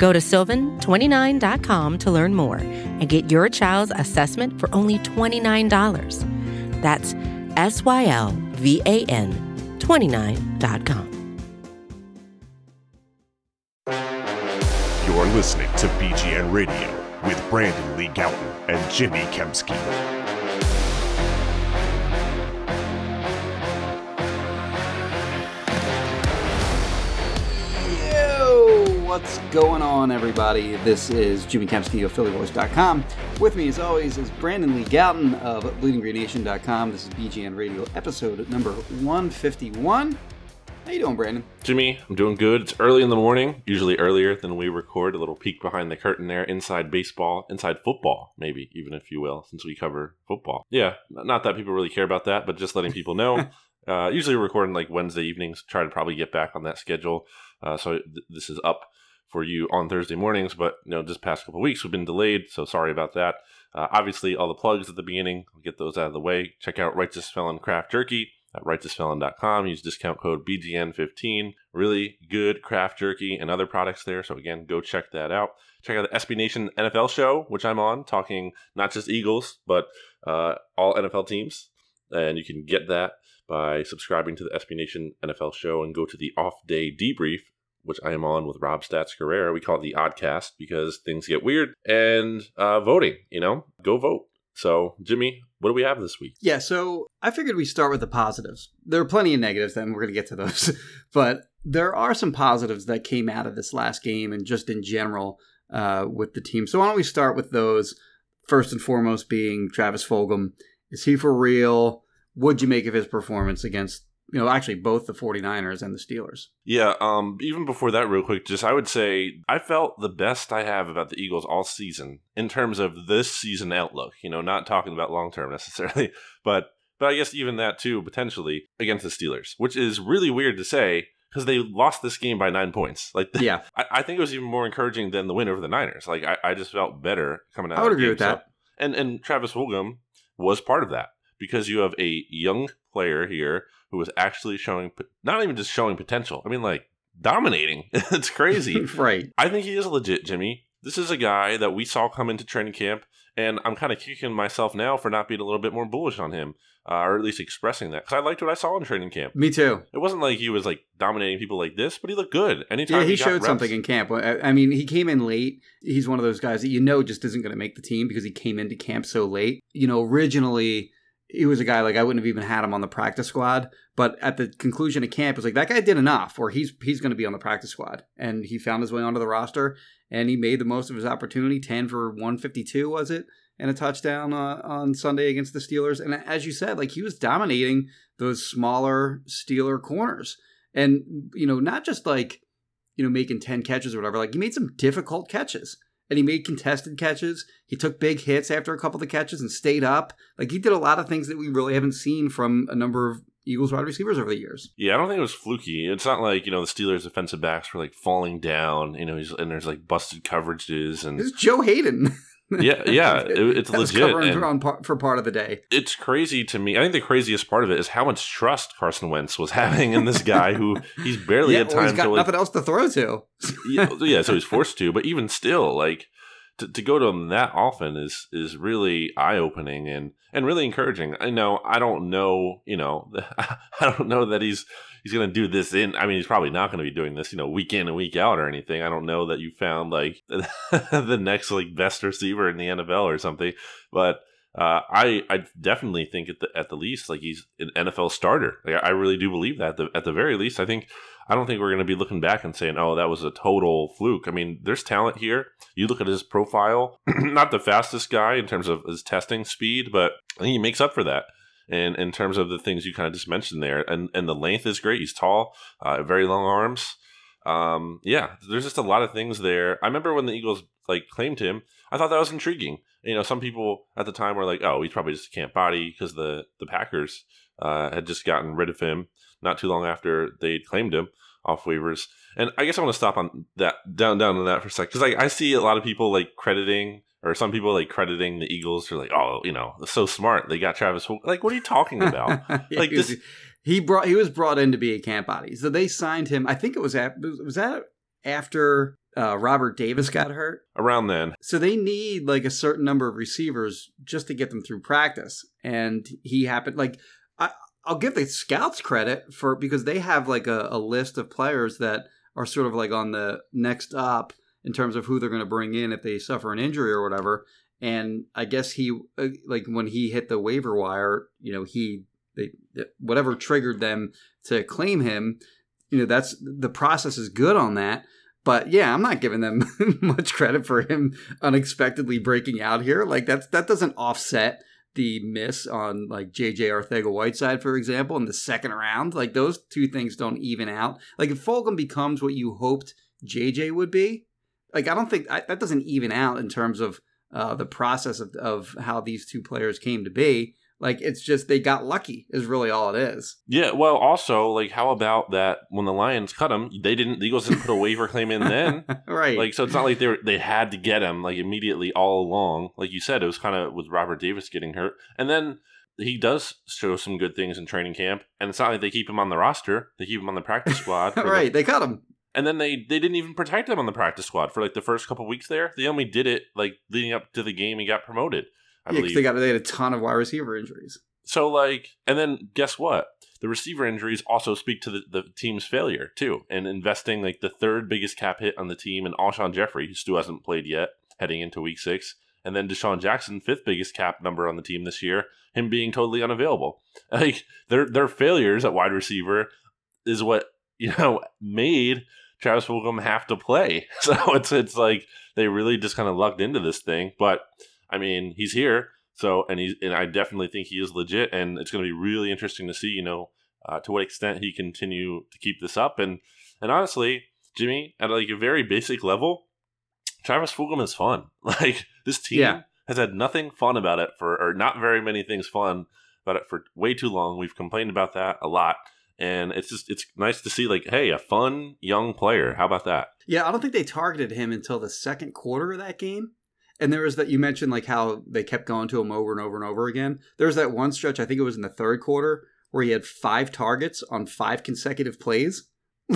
Go to sylvan29.com to learn more and get your child's assessment for only $29. That's S Y L V A N 29.com. You're listening to BGN Radio with Brandon Lee Gowton and Jimmy Kempski. What's going on, everybody? This is Jimmy Kempski of PhillyVoice.com. With me, as always, is Brandon Lee Gowton of BleedingGreenNation.com. This is BGN Radio episode number 151. How you doing, Brandon? Jimmy, I'm doing good. It's early in the morning, usually earlier than we record. A little peek behind the curtain there, inside baseball, inside football, maybe even if you will, since we cover football. Yeah, not that people really care about that, but just letting people know. uh, usually we're recording like Wednesday evenings. Try to probably get back on that schedule. Uh, so th- this is up for you on Thursday mornings, but you know, just past couple weeks we've been delayed, so sorry about that. Uh, obviously, all the plugs at the beginning, I'll get those out of the way. Check out Righteous Felon Craft Jerky at righteousfelon.com. Use discount code BGN15. Really good craft jerky and other products there. So, again, go check that out. Check out the SB Nation NFL show, which I'm on, talking not just Eagles, but uh, all NFL teams. And you can get that by subscribing to the SB Nation NFL show and go to the off day debrief, which I am on with Rob Stats Guerrera. We call it the Oddcast because things get weird. And uh, voting, you know, go vote. So, Jimmy, what do we have this week? Yeah, so I figured we start with the positives. There are plenty of negatives, and we're going to get to those. but there are some positives that came out of this last game and just in general uh, with the team. So why don't we start with those? First and foremost being Travis Fulgham. Is he for real? What'd you make of his performance against, you know, actually both the 49ers and the Steelers? Yeah, um, even before that, real quick, just I would say I felt the best I have about the Eagles all season in terms of this season outlook. You know, not talking about long term necessarily, but but I guess even that too potentially against the Steelers, which is really weird to say because they lost this game by nine points. Like, Yeah. I, I think it was even more encouraging than the win over the Niners. Like, I, I just felt better coming out. I would agree game. with that. So- and and Travis Fulgham was part of that because you have a young player here who was actually showing, not even just showing potential. I mean, like dominating. it's crazy. right. I think he is legit, Jimmy. This is a guy that we saw come into training camp, and I'm kind of kicking myself now for not being a little bit more bullish on him, uh, or at least expressing that because I liked what I saw in training camp. Me too. It wasn't like he was like dominating people like this, but he looked good. Anytime Yeah, he got showed reps- something in camp. I I mean, he came in late. He's one of those guys that you know just isn't going to make the team because he came into camp so late. You know, originally he was a guy like I wouldn't have even had him on the practice squad, but at the conclusion of camp, it was like that guy did enough, or he's he's going to be on the practice squad, and he found his way onto the roster, and he made the most of his opportunity. Ten for one fifty two was it, and a touchdown uh, on Sunday against the Steelers. And as you said, like he was dominating those smaller Steeler corners, and you know not just like you know, making 10 catches or whatever. Like, he made some difficult catches and he made contested catches. He took big hits after a couple of the catches and stayed up. Like, he did a lot of things that we really haven't seen from a number of Eagles wide receivers over the years. Yeah, I don't think it was fluky. It's not like you know the Steelers' defensive backs were like falling down. You know, he's- and there's like busted coverages and It's Joe Haden. Yeah, yeah, it- it's legit, and- for, par, for part of the day. it's crazy to me. I think the craziest part of it is how much trust Carson Wentz was having in this guy who he's barely yeah, had time he's got to like, nothing else to throw to. yeah, yeah, so he's forced to. But even still, like to, to go to him that often is is really eye opening and and really encouraging. I know I don't know, you know, I don't know that he's he's going to do this in. I mean, he's probably not going to be doing this, you know, week in and week out or anything. I don't know that you found like the next like best receiver in the NFL or something, but. Uh, I I definitely think at the at the least like he's an NFL starter. Like, I really do believe that. The, at the very least, I think I don't think we're going to be looking back and saying, "Oh, that was a total fluke." I mean, there's talent here. You look at his profile; not the fastest guy in terms of his testing speed, but I think he makes up for that. And in terms of the things you kind of just mentioned there, and and the length is great. He's tall, uh, very long arms. Um, yeah, there's just a lot of things there. I remember when the Eagles like claimed him, I thought that was intriguing. You know, some people at the time were like, "Oh, he's probably just a camp body," because the the Packers uh, had just gotten rid of him not too long after they'd claimed him off waivers. And I guess I want to stop on that down down to that for a sec because like I see a lot of people like crediting or some people like crediting the Eagles for like, oh, you know, so smart they got Travis. Fulgham. Like, what are you talking about? Yeah, like he this. he brought he was brought in to be a camp body. So they signed him. I think it was at, was that after uh, Robert Davis got hurt. Around then, So they need like a certain number of receivers just to get them through practice. And he happened like I I'll give the scouts credit for because they have like a, a list of players that are sort of like on the next up in terms of who they're going to bring in if they suffer an injury or whatever. And I guess he uh, like when he hit the waiver wire, you know, he they whatever triggered them to claim him, you know, that's the process is good on that. But yeah, I'm not giving them much credit for him unexpectedly breaking out here. Like that's that doesn't offset the miss on like JJ Arcega-Whiteside, for example, in the second round. Like those two things don't even out. Like if Fulgham becomes what you hoped JJ would be, like I don't think I, that doesn't even out in terms of uh, the process of, of how these two players came to be. Like it's just they got lucky is really all it is. yeah. Well, also, like, how about that when the Lions cut him, they didn't. The Eagles didn't put a waiver claim in then. right. Like, so it's not like they were, they had to get him like immediately all along. Like you said, it was kind of with Robert Davis getting hurt, and then he does show some good things in training camp. And it's not like they keep him on the roster; they keep him on the practice squad. for the- right. They cut him. And then they they didn't even protect him on the practice squad for like the first couple weeks there. They only did it like leading up to the game he got promoted. I Yeah, believe. they got they had a ton of wide receiver injuries. so like, and then guess what? The receiver injuries also speak to the, the team's failure too, and investing like the third biggest cap hit on the team in Alshon Jeffery, who still hasn't played yet, heading into week six, and then DeSean Jackson, fifth biggest cap number on the team this year, him being totally unavailable. Like their their failures at wide receiver is what you know made Travis Fulgham have to play. So it's it's like they really just kind of lucked into this thing. But I mean, he's here. So and he's and I definitely think he is legit, and it's going to be really interesting to see, you know, uh, to what extent he continue to keep this up. And and honestly, Jimmy, at like a very basic level, Travis Fulgham is fun. Like this team Yeah. has had nothing fun about it for, or not very many things fun about it for way too long. We've complained about that a lot, and it's just it's nice to see like, hey, a fun young player. How about that? Yeah, I don't think they targeted him until the second quarter of that game. And there was that you mentioned like how they kept going to him over and over and over again. There was that one stretch, I think it was in the third quarter, where he had five targets on five consecutive plays.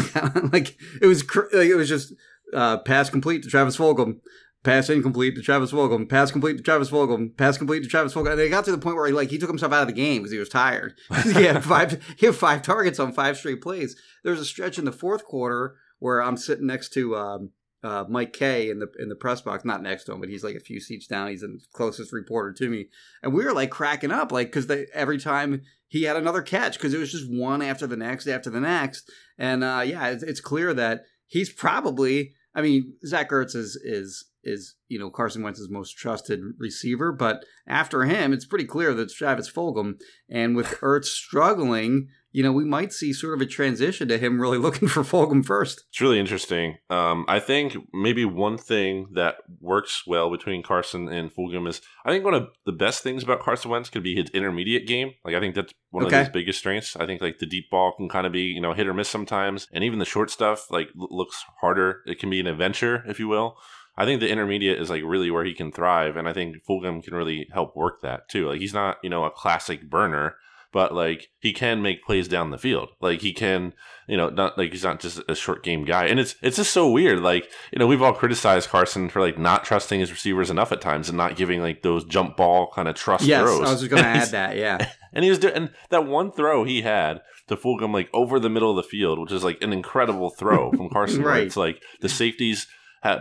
like it was, cr- like, it was just uh, pass complete to Travis Fulgham, pass incomplete to Travis Fulgham, pass complete to Travis Fulgham, pass complete to Travis Fulgham. And they got to the point where he like he took himself out of the game because he was tired. he had five, he had five targets on five straight plays. There was a stretch in the fourth quarter where I'm sitting next to um, uh, Mike Kaye in the in the press box, not next to him, but he's like a few seats down. He's the closest reporter to me, and we were like cracking up, like because they every time he had another catch because it was just one after the next after the next, and uh, yeah, it's, it's clear that he's probably. I mean, Zach Ertz is is is you know Carson Wentz's most trusted receiver, but after him, it's pretty clear that it's Travis Fulgham, and with Ertz struggling, you know, we might see sort of a transition to him really looking for Fulgham first. It's really interesting. Um, I think maybe one thing that works well between Carson and Fulgham is I think one of the best things about Carson Wentz could be his intermediate game. Like I think that's one Okay. of his biggest strengths. I think like the deep ball can kind of be you know hit or miss sometimes, and even the short stuff like looks harder. It can be an adventure, if you will. I think the intermediate is like really where he can thrive, and I think Fulgham can really help work that too. Like he's not you know a classic burner, but like he can make plays down the field. Like he can, you know, not like he's not just a short game guy. And it's it's just so weird. Like you know, we've all criticized Carson for like not trusting his receivers enough at times and not giving like those jump ball kind of trust Yes, throws. I was just going to And add that. Yeah, And he was doing and that one throw he had to Fulgham like over the middle of the field, which is like an incredible throw from Carson. where Right. It's like the safeties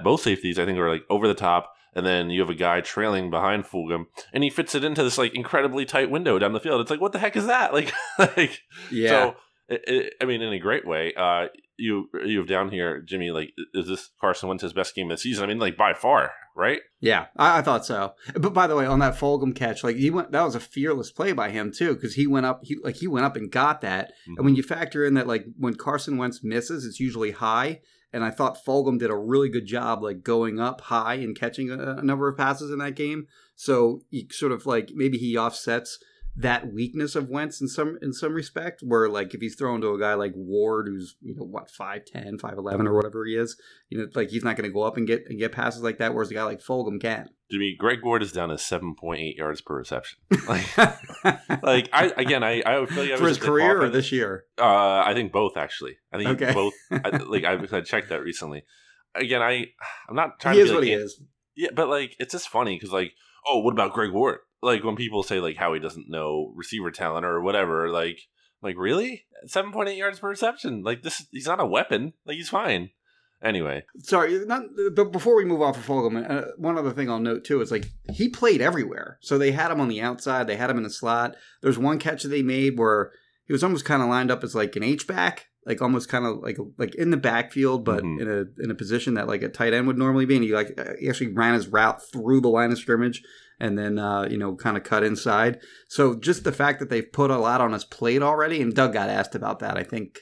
both safeties, I think, are like over the top. And then you have a guy trailing behind Fulgham, and he fits it into this like incredibly tight window down the field. It's like, what the heck is that? Like, like yeah. so, it, it, I mean, in a great way, uh, you you have down here, Jimmy. Like, is this Carson Wentz's best game of the season? I mean, like by far. right? Yeah, I, I thought so. But by the way, on that Fulgham catch, like he went, that was a fearless play by him too, because he went up, he like he went up and got that. Mm-hmm. And when you factor in that, like when Carson Wentz misses, it's usually high. And I thought Fulgham did a really good job, like going up high and catching a, a number of passes in that game. So he sort of like maybe he offsets that weakness of Wentz in some in some respect, where like if he's thrown to a guy like Ward, who's you know what 5'10", 5'11", or whatever he is, you know, like he's not going to go up and get and get passes like that. Whereas a guy like Fulgham can. Jimmy, Greg Ward is down to seven point eight yards per reception. Like, like I again, I I feel like I for his career or this year. Uh, I think both actually. I think Okay. both. I, like I, I checked that recently. Again, I I'm not trying He to is be what like, he is. Yeah, but like it's just funny because like, oh, what about Greg Ward? Like when people say like how he doesn't know receiver talent or whatever, like like really seven point eight yards per reception. Like this, he's not a weapon. Like he's fine. Anyway, Sorry, not. But before we move off of Fulgham, uh, one other thing I'll note too is like he played everywhere. So they had him on the outside, they had him in the slot. There's one catch that they made where he was almost kind of lined up as like an H back, like almost kind of like like in the backfield, but Mhm. in a in a position that like a tight end would normally be. And he like he actually ran his route through the line of scrimmage and then uh, you know kind of cut inside. So just the fact that they've put a lot on his plate already, and Doug got asked about that. I think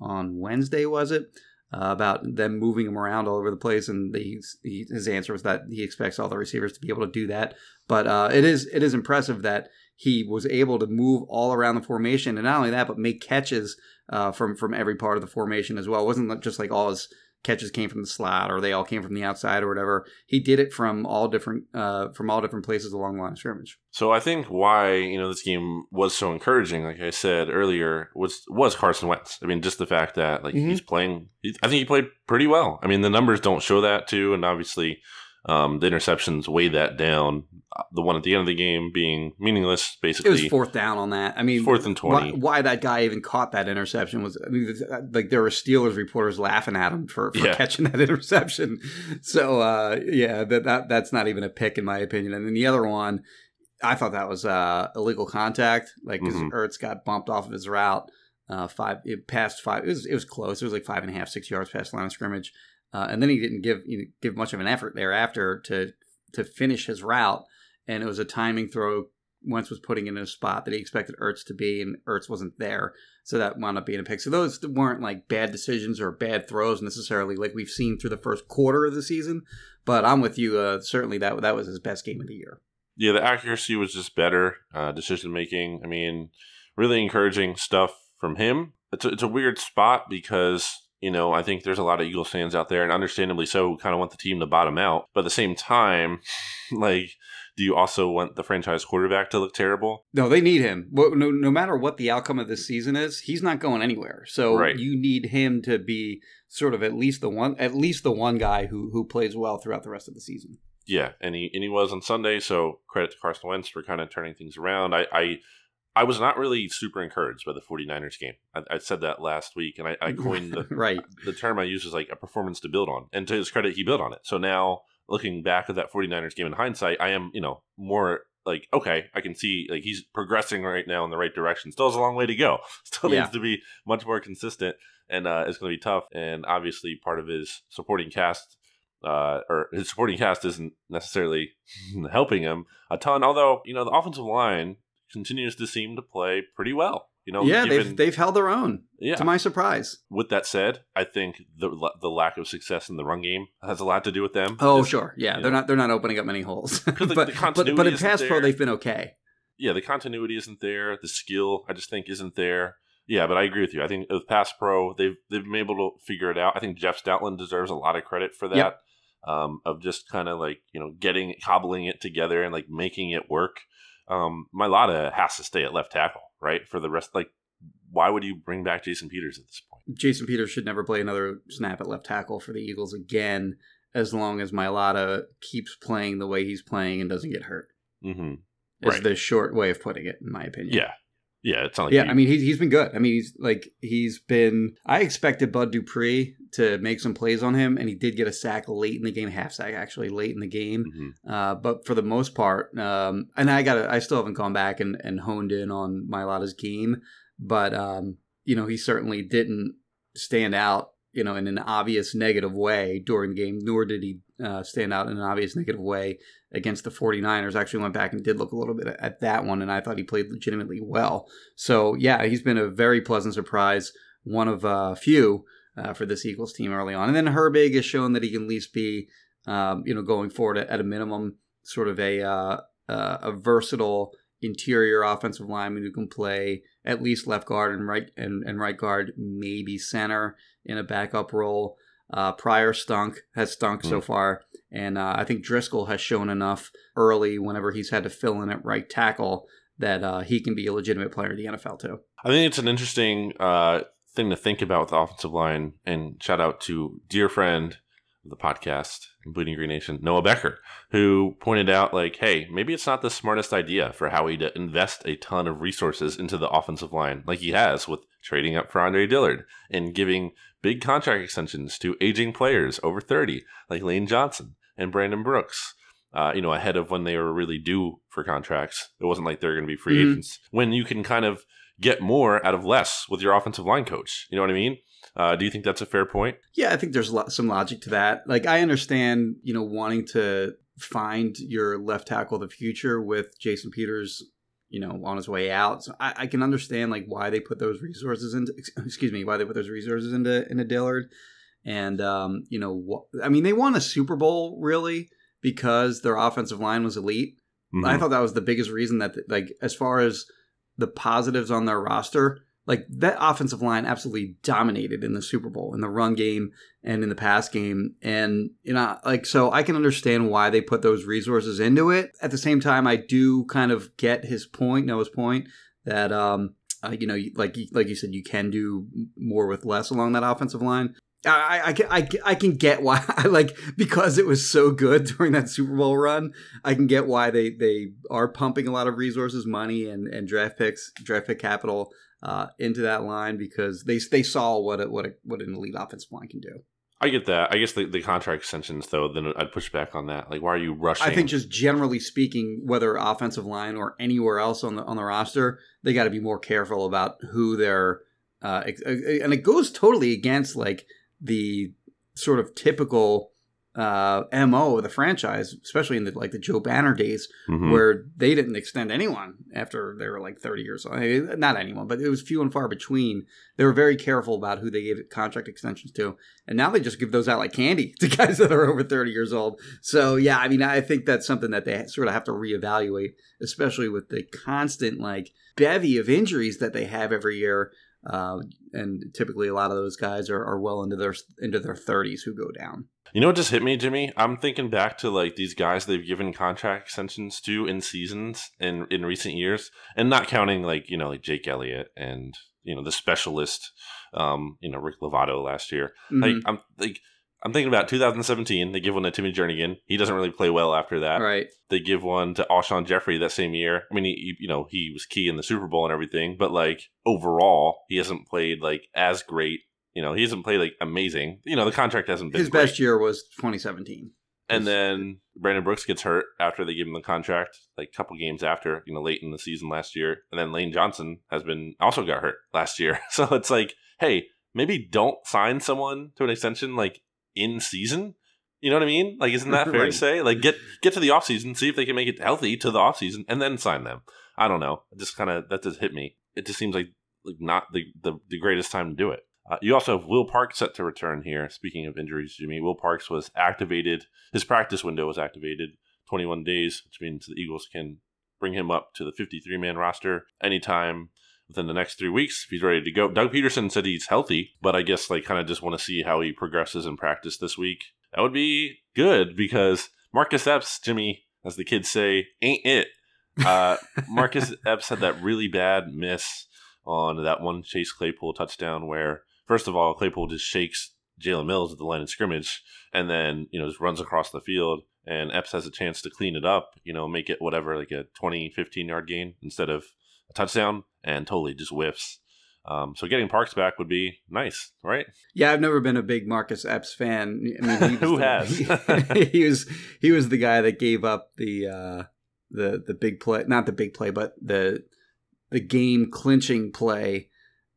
on Wednesday was it uh, about them moving him around all over the place, and the, he, his answer was that he expects all the receivers to be able to do that. But uh, it is it is impressive that he was able to move all around the formation, and not only that, but make catches uh, from from every part of the formation as well. It wasn't just like all his catches came from the slot or they all came from the outside or whatever. He did it from all different uh, from all different places along the line of scrimmage. so I think why you know this game was so encouraging, like I said earlier, was was Carson Wentz. I mean, just the fact that like Mhm. he's playing. I think he played pretty well. I mean, the numbers don't show that too, and obviously. Um, the interceptions weigh that down. The one at the end of the game being meaningless, basically. It was fourth down on that. I mean, Fourth and 20. Why, why that guy even caught that interception was I mean, like there were Steelers reporters laughing at him for, for Yeah. catching that interception. So uh, yeah, that, that that's not even a pick in my opinion. And then the other one, I thought that was uh, illegal contact, like because Mhm. Ertz got bumped off of his route. Uh, five it passed five. It was it was close. It was like five and a half, six yards past the line of scrimmage. Uh, and then he didn't give you know, give much of an effort thereafter to to finish his route. And it was a timing throw. Wentz was putting in a spot that he expected Ertz to be, and Ertz wasn't there, so that wound up being a pick. So those weren't like bad decisions or bad throws necessarily, like we've seen through the first quarter of the season. But I'm with you. Uh, certainly, that that was his best game of the year. yeah, the accuracy was just better. Uh, decision making. I mean, really encouraging stuff from him. It's a, it's a weird spot because you know I think there's a lot of Eagles fans out there, and understandably so, who kind of want the team to bottom out. But at the same time, like, do you also want the franchise quarterback to look terrible? No, they need him. No, no matter what the outcome of this season is, he's not going anywhere. So Right. you need him to be sort of at least the one, at least the one guy who who plays well throughout the rest of the season. Yeah, and he and he was on Sunday. So credit to Carson Wentz for kind of turning things around. I. I I was not really super encouraged by the 49ers game. I, I said that last week, and I, I coined the, right. the term I use is like a performance to build on. And to his credit, he built on it. So now looking back at that 49ers game in hindsight, I am, you know, more like, okay, I can see like he's progressing right now in the right direction. Still has a long way to go. Still Yeah. needs to be much more consistent and uh, it's going to be tough. And obviously part of his supporting cast uh, or his supporting cast isn't necessarily helping him a ton. Although, you know, the offensive line continues to seem to play pretty well. You know, yeah, given- they've they've held their own. yeah, To my surprise. with that said, I think the the lack of success in the run game has a lot to do with them. Oh, sure. Yeah, they're know. not they're not opening up many holes. but, but but in pass pro they've been okay. Yeah, the continuity isn't there. The skill, I just think, isn't there. Yeah, but I agree with you. I think with Pass Pro, they've they've been able to figure it out. I think Jeff Stoutland deserves a lot of credit for that. Yep. Um, of just kind of like you know getting cobbling it together and like making it work. Um, Mailata has to stay at left tackle, right? For the rest, like, why would you bring back Jason Peters at this point? Jason Peters should never play another snap at left tackle for the Eagles again, as long as Mailata keeps playing the way he's playing and doesn't get hurt. Mm-hmm. Is Right. the short way of putting it, in my opinion. Yeah, yeah. It's not like yeah, you- I mean he's he's been good. I mean he's like he's been. I expected Bud Dupree to make some plays on him, and he did get a sack late in the game, half sack actually late in the game. Mhm. Uh, but for the most part, um, and I got I still haven't gone back and, and honed in on Mailata's game, but um, you know he certainly didn't stand out you know, in an obvious negative way during the game, nor did he uh, stand out in an obvious negative way against the 49ers. Actually went back and did look a little bit at that one, and I thought he played legitimately well. So, yeah, he's been a very pleasant surprise, one of a uh, few uh, for this Eagles team early on. And then Herbig has shown that he can at least be, um, you know, going forward at, a minimum, sort of a, uh, uh, a versatile interior offensive lineman who can play at least left guard and right and, and right guard, maybe center in a backup role. Uh, Pryor stunk has stunk mm. so hmm. far, and uh, I think Driscoll has shown enough early whenever he's had to fill in at right tackle that uh, he can be a legitimate player in the NFL too. I think it's an interesting uh, thing to think about with the offensive line, and shout out to dear friend of the podcast, Bleeding Green Nation, Noah Becker, who pointed out, like, hey, maybe it's not the smartest idea for Howie to invest a ton of resources into the offensive line, like he has with trading up for Andre Dillard and giving big contract extensions to aging players over 30, like Lane Johnson and Brandon Brooks. Uh, you know, ahead of when they were really due for contracts. It wasn't like they're going to be free mm-hmm. agents. When you can kind of get more out of less with your offensive line coach. You know what I mean? Uh, do you think that's a fair point? Yeah, I think there's some logic to that. Like, I understand, you know, wanting to find your left tackle of the future with Jason Peters, you know, on his way out. So I, I can understand like why they put those resources into. Excuse me, why they put those resources into into Dillard. And um, you know, I mean, they won a Super Bowl really because their offensive line was elite. Mm-hmm. I thought that was the biggest reason that, like, as far as the positives on their roster, like that offensive line absolutely dominated in the Super Bowl in the run game and in the pass game. And, you know, like, so I can understand why they put those resources into it. At the same time, I do kind of get his point, Noah's point, that, um, uh, you know, like like you said, you can do more with less along that offensive line. I, I, I, I can get why I like because it was so good during that Super Bowl run. I can get why they, they are pumping a lot of resources, money, and, and draft picks, draft pick capital uh, into that line because they they saw what a, what a, what an elite offensive line can do. I get that. I guess the, the contract extensions, though, then I'd push back on that. Like, why are you rushing? I think just generally speaking, whether offensive line or anywhere else on the on the roster, they got to be more careful about who they're. Uh, and it goes totally against like the sort of typical uh, mo of the franchise, especially in the like the Joe Banner days, mm-hmm. where they didn't extend anyone after they were like thirty years old. I mean, not anyone, but it was few and far between. They were very careful about who they gave contract extensions to, and now they just give those out like candy to guys that are over thirty years old. So yeah, I mean, I think that's something that they sort of have to reevaluate, especially with the constant like bevy of injuries that they have every year. Uh, and typically, a lot of those guys are, are well into their into their 30s who go down. You know what just hit me, Jimmy? I'm thinking back to like these guys they've given contract extensions to in seasons in in recent years, and not counting like you know like Jake Elliott and you know the specialist, um, you know Rick Lovato last year. Mm-hmm. Like I'm like I'm thinking about 2017. They give one to Timmy Jernigan. He doesn't really play well after that. Right. They give one to Alshon Jeffery that same year. I mean, he, you know, he was key in the Super Bowl and everything, but like overall, he hasn't played like as great. You know, he hasn't played like amazing. You know, the contract hasn't been. His great. best year was 2017. And then Brandon Brooks gets hurt after they give him the contract, like a couple games after, you know, late in the season last year. And then Lane Johnson has been also got hurt last year. So it's like, hey, maybe don't sign someone to an extension like in season. You know what I mean? Like, isn't that fair right. to say? Like, get get to the off season, see if they can make it healthy to the off season, and then sign them. I don't know. It just kind of that just hit me. It just seems like like not the the, the greatest time to do it. Uh, you also have Will Parks set to return here. Speaking of injuries, Jimmy, Will Parks was activated. His practice window was activated 21 days, which means the Eagles can bring him up to the 53 man roster anytime within the next three weeks if he's ready to go. Doug Pederson said he's healthy, but I guess like kind of just want to see how he progresses in practice this week. That would be good because Marcus Epps, Jimmy, as the kids say, ain't it. Uh, Marcus Epps had that really bad miss on that one Chase Claypool touchdown where, first of all, Claypool just shakes Jalen Mills at the line of scrimmage and then, you know, just runs across the field and Epps has a chance to clean it up, you know, make it whatever, like a 20, 15 yard gain instead of a touchdown and totally just whiffs. Um, so getting Parks back would be nice, right? Yeah, I've never been a big Marcus Epps fan. I mean, who the, has? He, he, was he was the guy that gave up the uh, the the big play, not the big play, but the the game clinching play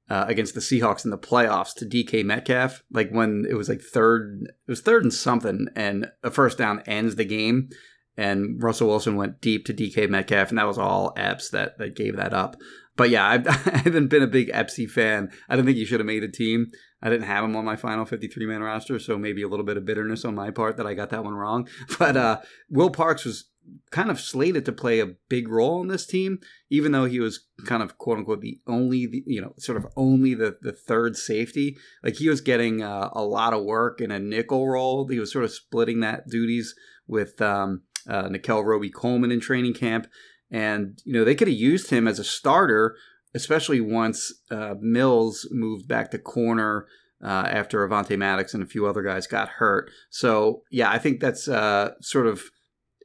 uh, against the Seahawks in the playoffs to DK Metcalf, like when it was like third, it was third and something, and a first down ends the game, and Russell Wilson went deep to DK Metcalf, and that was all Epps that that gave that up. But yeah, I've, I haven't been a big Epsy fan. I don't think he should have made a team. I didn't have him on my final 53 man roster, so maybe a little bit of bitterness on my part that I got that one wrong. But uh, Will Parks was kind of slated to play a big role in this team, even though he was kind of quote unquote the only, the, you know, sort of only the, the third safety. Like he was getting uh, a lot of work in a nickel role. He was sort of splitting that duties with um, uh, Nickell Robey-Coleman in training camp. And, you know, they could have used him as a starter, especially once uh, Mills moved back to corner. Uh, after Avonte Maddox and a few other guys got hurt, so yeah, I think that's uh, sort of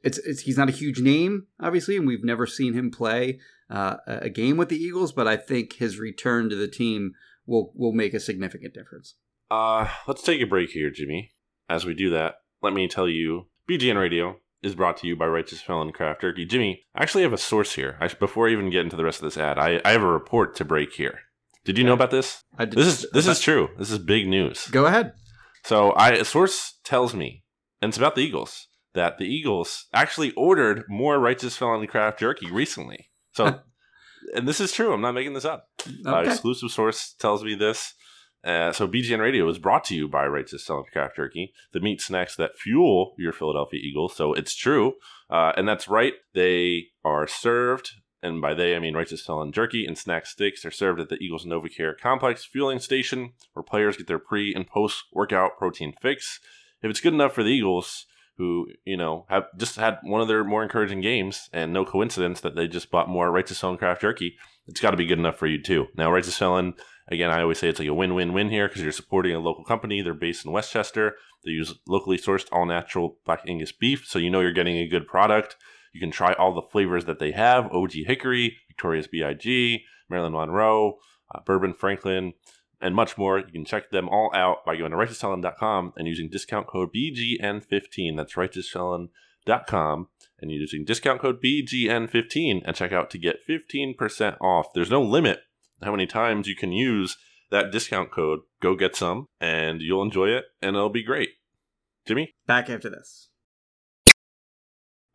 it's, it's he's not a huge name, obviously, and we've never seen him play uh, a game with the Eagles. But I think his return to the team will will make a significant difference. Uh, let's take a break here, Jimmy. As we do that, let me tell you, BGN Radio is brought to you by Righteous Felon Craft Jerky. Jimmy, I actually have a source here. I, before I even get into the rest of this ad, I, I have a report to break here. Did you know about this? I did, This is this is true. This is big news. Go ahead. So I a source tells me, and it's about the Eagles, that the Eagles actually ordered more Righteous Felon Craft Jerky recently. So, and this is true. I'm not making this up. Uh, exclusive source tells me this. Uh, so BGN Radio is brought to you by Righteous Felon Craft Jerky, the meat snacks that fuel your Philadelphia Eagles. So it's true, uh, and that's right. They are served, and by they I mean Righteous Felon Jerky and snack sticks. They're served at the Eagles NovaCare Complex fueling station, where players get their pre and post workout protein fix. If it's good enough for the Eagles, who you know have just had one of their more encouraging games, and no coincidence that they just bought more Righteous Felon Craft Jerky, it's got to be good enough for you too. Now, rights Righteous Felon, again, I always say it's like a win-win-win here because you're supporting a local company. They're based in West Chester. They use locally sourced, all-natural Black Angus beef, so you know you're getting a good product. You can try all the flavors that they have: OG Hickory, Victoria's B.I.G., Marilyn Monroe, uh, Bourbon Franklin, and much more. You can check them all out by going to righteousfelon.com and using discount code BGN15. That's righteousfelon.com and using discount code BGN15 and check out to get 15% off. There's no limit how many times you can use that discount code. Go get some and you'll enjoy it and it'll be great. Jimmy, Back after this.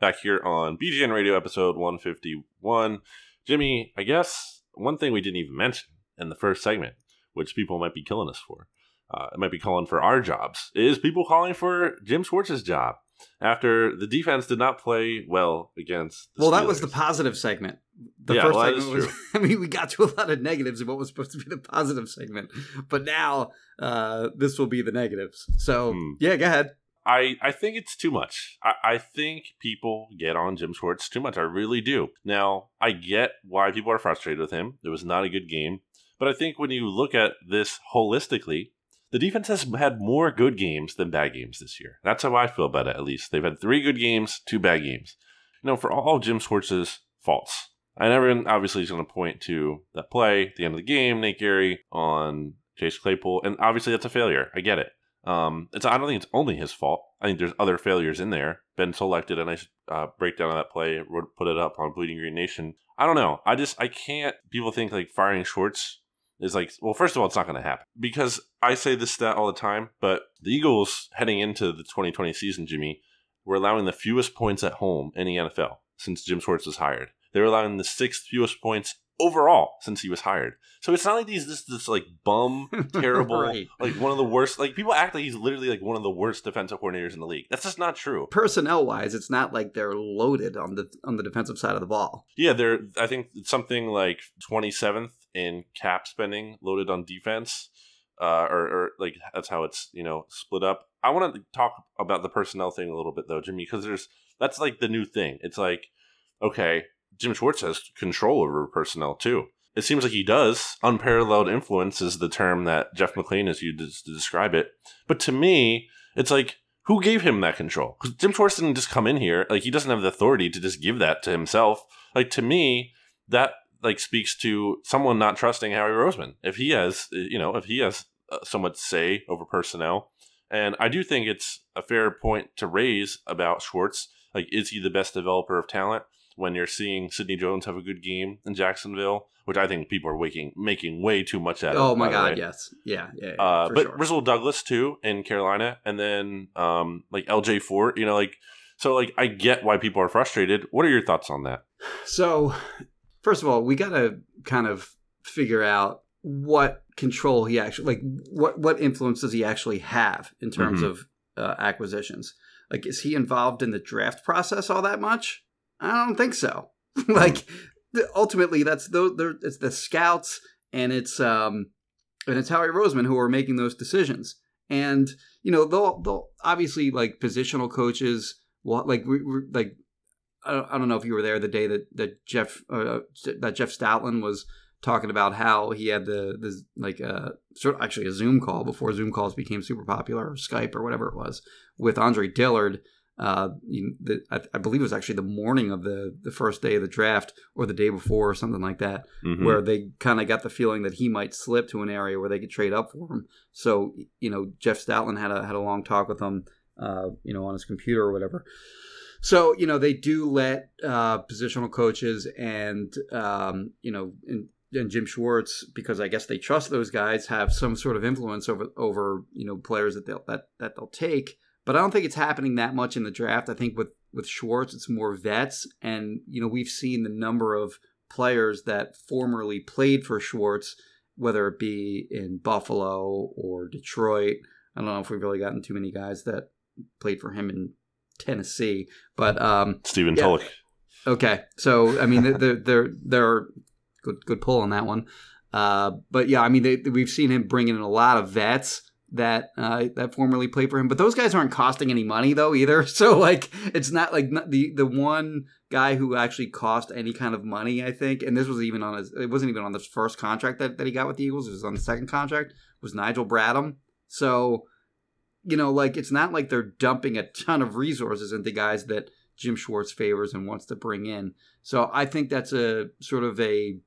back here on BGN Radio episode 151. Jimmy, I guess one thing we didn't even mention in the first segment, which people might be killing us for, uh, it might be calling for our jobs, is people calling for Jim Schwartz's job after the defense did not play well against. The Well, that was the positive segment. The Yeah, first well, segment is was. I mean, we got to a lot of negatives in what was supposed to be the positive segment, but now uh, this will be the negatives. So Hmm. yeah, go ahead. I, I think it's too much. I, I think people get on Jim Schwartz too much. I really do. Now, I get why people are frustrated with him. It was not a good game. But I think when you look at this holistically, the defense has had more good games than bad games this year. That's how I feel about it, at least. They've had three good games, two bad games. You know, for all Jim Schwartz's faults. And everyone obviously is going to point to that play the end of the game, Nate Gerry on Chase Claypool. And obviously that's a failure. I get it. Um, it's I don't think it's only his fault. I think there's other failures in there. Ben selected a nice uh, breakdown of that play, put it up on Bleeding Green Nation. I don't know. I just I can't. People think like firing Schwartz is like well, first of all, it's not going to happen because I say this stat all the time. But the Eagles heading into the 2020 season, Jimmy, were allowing the fewest points at home in the NFL since Jim Schwartz was hired. They were allowing the sixth fewest points overall since he was hired. So it's not like he's this this like bum, terrible, Right. like one of the worst. Like people act like he's literally like one of the worst defensive coordinators in the league. That's just not true. Personnel wise, it's not like they're loaded on the on the defensive side of the ball. Yeah, they're. I think it's something like twenty seventh in cap spending loaded on defense, uh, or, or like that's how it's you know split up. I want to talk about the personnel thing a little bit though, Jimmy, because there's that's like the new thing. It's like okay, Jim Schwartz has control over personnel too. It seems like he does. Unparalleled influence is the term that Jeff McLane has used to describe it. But to me, it's like who gave him that control? Because Jim Schwartz didn't just come in here. Like he doesn't have the authority to just give that to himself. Like to me, that like speaks to someone not trusting Howie Roseman. If he has, you know, if he has uh, so much say over personnel, and I do think it's a fair point to raise about Schwartz. Like, is he the best developer of talent? When you're seeing Sidney Jones have a good game in Jacksonville, which I think people are waking, making way too much out of. Oh my god, yes, yeah, yeah. yeah Uh, but sure. Rasul Douglas too in Carolina, and then um, like LJ Fort, you know, like so, like I get why people are frustrated. What are your thoughts on that? So, first of all, we got to kind of figure out what control he actually like what what influence does he actually have in terms Mhm. of uh, acquisitions like is he involved in the draft process all that much i don't think so like ultimately that's there it's the scouts and it's um and it's howie roseman who are making those decisions and you know they'll they'll obviously like positional coaches well like we, we like I don't, I don't know if you were there the day that that Jeff uh, that Jeff Stoutland was talking about how he had the the like uh sort of actually a Zoom call before Zoom calls became super popular or Skype or whatever it was with Andre Dillard. Uh, you, the, I, I believe it was actually the morning of the the first day of the draft or the day before or something like that, Mhm. where they kind of got the feeling that he might slip to an area where they could trade up for him. So you know Jeff Stoutland had a had a long talk with him, uh, you know, on his computer or whatever. So you know they do let uh, positional coaches and um, you know and, and Jim Schwartz because I guess they trust those guys have some sort of influence over over you know players that they'll that, that they'll take. But I don't think it's happening that much in the draft. I think with with Schwartz it's more vets, and you know we've seen the number of players that formerly played for Schwartz, whether it be in Buffalo or Detroit. I don't know if we've really gotten too many guys that played for him in Tennessee, but um, Stephen yeah. Tulloch. Okay, so I mean, they're they're they're good good pull on that one. Uh, but yeah, I mean, they, we've seen him bring in a lot of vets that uh, that formerly played for him, but those guys aren't costing any money though either. So like, it's not like the the one guy who actually cost any kind of money, I think, and this was even on his. It wasn't even on the first contract that, that he got with the Eagles. It was on the second contract. Was Nigel Bradham. So, you know, like it's not like they're dumping a ton of resources into guys that Jim Schwartz favors and wants to bring in. So I think that's a sort of a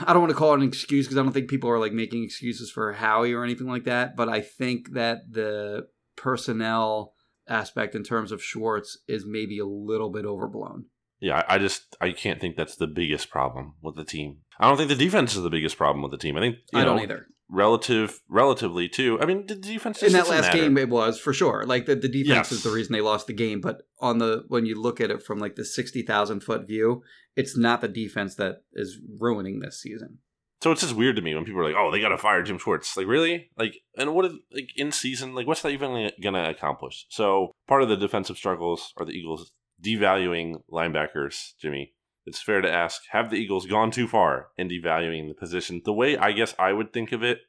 I don't want to call it an excuse because I don't think people are like making excuses for Howie or anything like that. But I think that the personnel aspect in terms of Schwartz is maybe a little bit overblown. Yeah, I just I can't think that's the biggest problem with the team. I don't think the defense is the biggest problem with the team. I think you I know, don't either. Relative, relatively too. I mean, the defense In that last matter. game, it was for sure. Like the, the defense Yes. is the reason they lost the game. But on the when you look at it from like the sixty thousand foot view, it's not the defense that is ruining this season. So it's just weird to me when people are like, "Oh, they got to fire Jim Schwartz." Like, really? Like, and what? Is, like in season? Like, what's that even going to accomplish? So part of the defensive struggles are the Eagles devaluing linebackers. Jimmy, it's fair to ask: Have the Eagles gone too far in devaluing the position? The way I guess I would think of it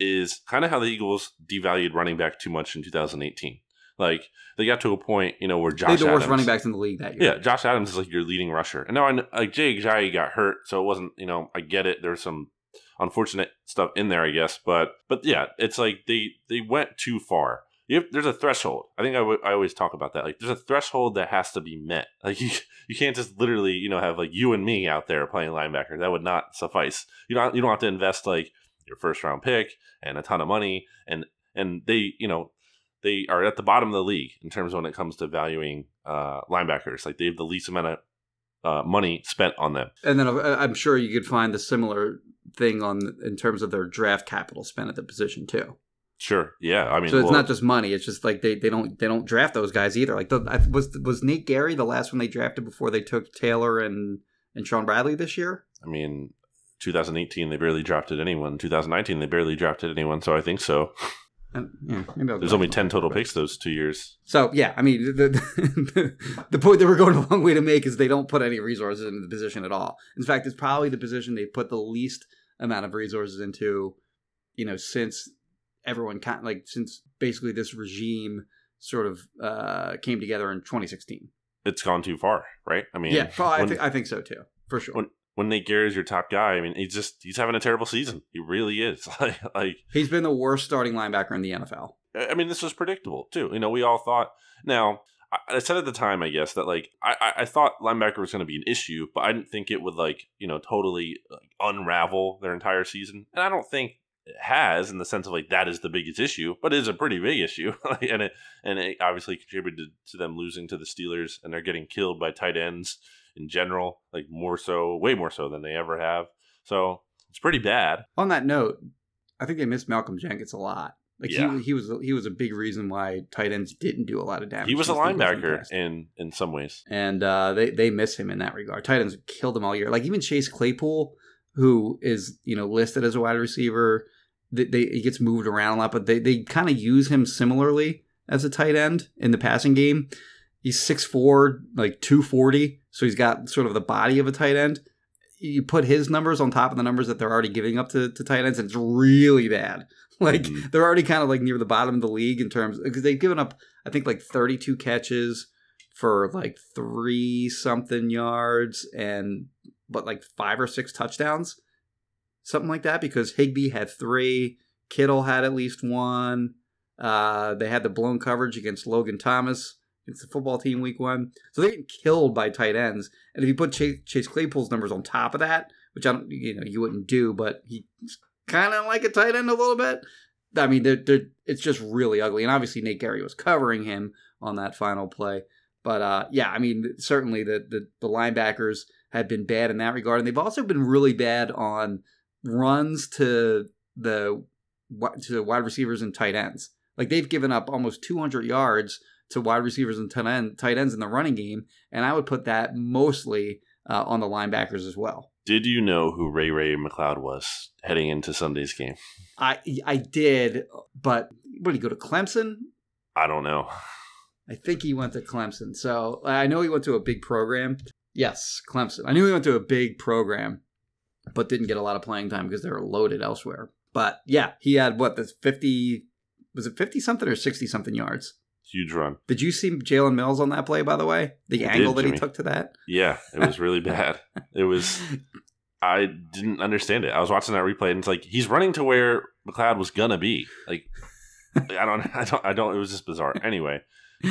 is kind of how the Eagles devalued running back too much in 2018. Like they got to a point, you know, where Josh had the worst Adams, running backs in the league that year. yeah, Josh Adams is like your leading rusher. And now I know, like Jay Ajayi got hurt, so it wasn't, you know, I get it. There's some unfortunate stuff in there, I guess, but but yeah, it's like they they went too far. There's a threshold. I think I I always talk about that. Like there's a threshold that has to be met. Like you you can't just literally, you know, have like you and me out there playing linebacker. That would not suffice. You don't you don't have to invest like your first round pick and a ton of money and and they, you know, they are at the bottom of the league in terms when it comes to valuing uh, linebackers. Like they have the least amount of uh, money spent on them. And then uh, I'm sure you could find the similar thing on in terms of their draft capital spent at the position too. Sure, yeah. I mean, So it's well, not just money; it's just like they, they don't they don't draft those guys either. Like the, was was Nate Gerry the last one they drafted before they took Taylor and and Shaun Bradley this year? I mean, 2018 they barely drafted anyone. 2019 they barely drafted anyone. So I think so. And, yeah, maybe There's only 10 total picks those two years. So yeah, I mean the, the the point that we're going a long way to make is they don't put any resources into the position at all. In fact, it's probably the position they put the least amount of resources into, you know, since everyone kind like since basically this regime sort of uh, came together in 2016. It's gone too far, right? I mean, yeah, well, I when, think I think so too, for sure. when when Nate Gerry is your top guy, I mean, he's just he's having a terrible season. He really is. like, like He's been the worst starting linebacker in the NFL. I mean, this was predictable too. You know, we all thought. Now, I, said at the time, I guess that like I, I- I thought linebacker was going to be an issue, but I didn't think it would like you know totally like, unravel their entire season. And I don't think has in the sense of like that is the biggest issue, but it is a pretty big issue, and it and it obviously contributed to them losing to the Steelers, and they're getting killed by tight ends in general, like more so, way more so than they ever have. So it's pretty bad. On that note, I think they missed Malcolm Jenkins a lot. Like Yeah. he he was he was a big reason why tight ends didn't do a lot of damage. He was a to Steelers in the linebacker past. in in some ways. and uh, they they miss him in that regard. Tight ends killed him all year. Like even Chase Claypool, who is you know listed as a wide receiver, they, they he gets moved around a lot, but they they kind of use him similarly as a tight end in the passing game. He's 6'4", like two forty, so he's got sort of the body of a tight end. You put his numbers on top of the numbers that they're already giving up to, to tight ends, and it's really bad. Like Mhm. they're already kind of like near the bottom of the league in terms because they've given up, I think, like thirty two catches for like three something yards and but like five or six touchdowns, something like that. Because Higbee had three, Kittle had at least one. Uh, they had the blown coverage against Logan Thomas against the football team week one. So they're getting killed by tight ends. And if you put Chase, Chase Claypool's numbers on top of that, which I don't, you know, you wouldn't do, but he's kind of like a tight end a little bit. I mean, they're, they're, it's just really ugly. And obviously, Nate Gerry was covering him on that final play. But uh, yeah, I mean, certainly the, the the linebackers have been bad in that regard, and they've also been really bad on runs to the to wide receivers and tight ends. Like they've given up almost 200 yards to wide receivers and tight, end, tight ends in the running game, and I would put that mostly uh, on the linebackers as well. Did you know who Ray Ray McCloud was heading into Sunday's game? I I did, but what did he go to Clemson? I don't know. I think he went to Clemson. So I know he went to a big program. Yes, Clemson. I knew he went to a big program, but didn't get a lot of playing time because they were loaded elsewhere. But yeah, he had what the fifty was it fifty something or sixty something yards. Huge run. Did you see Jalen Mills on that play? By the way, the I angle did, that he took to that. Yeah, it was really bad. It was. I didn't understand it. I was watching that replay, and it's like he's running to where McCloud was gonna be. Like, I don't, I don't, I don't. It was just bizarre. Anyway,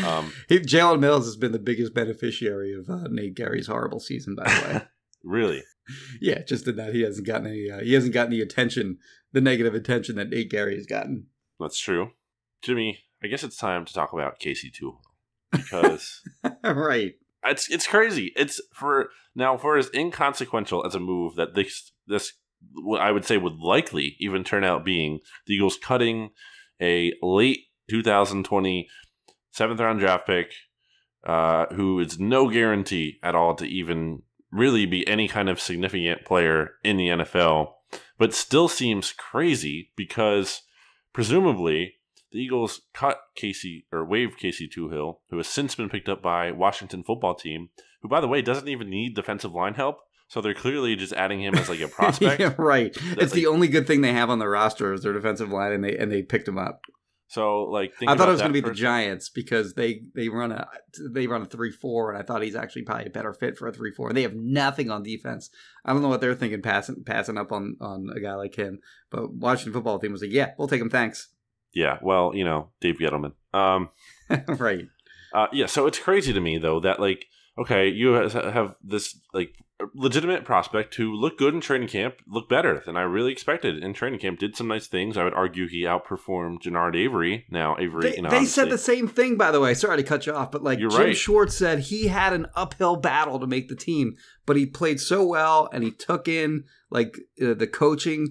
um, Jalen Mills has been the biggest beneficiary of uh, Nate Gerry's horrible season. By the way. really, Yeah, just in that he hasn't gotten any uh, he hasn't gotten the attention, the negative attention that Nate Gerry has gotten. that's true. Jimmy, I guess it's time to talk about Casey too, because right. it's it's crazy. It's for now for as inconsequential as a move that this this what I would say would likely even turn out being the Eagles cutting a late 2020 seventh round draft pick, uh, who is no guarantee at all to even really be any kind of significant player in the NFL, but still seems crazy because presumably the Eagles cut Casey or waived Casey Toohill, who has since been picked up by Washington football team, who by the way doesn't even need defensive line help. So they're clearly just adding him as like a prospect. yeah, right. it's the only good thing they have on the roster is their defensive line, and they and they picked him up. So like, I thought it was going to be the. Giants because they they run a they run a three four, and I thought he's actually probably a better fit for a three four. And They have nothing on defense. I don't know what they're thinking passing passing up on on a guy like him. But Washington football team was like, yeah, we'll take him, thanks. Yeah, well, you know, Dave Gettleman. Um, right. Uh, yeah, so it's crazy to me though that like okay, you have this like legitimate prospect who looked good in training camp, looked better than I really expected in training camp. Did some nice things. I would argue he outperformed Genard Avery. Now Avery, They, you know, they said the same thing, by the way. Sorry to cut you off, but like Jim right. Schwartz said, he had an uphill battle to make the team, but he played so well and he took in like uh, the coaching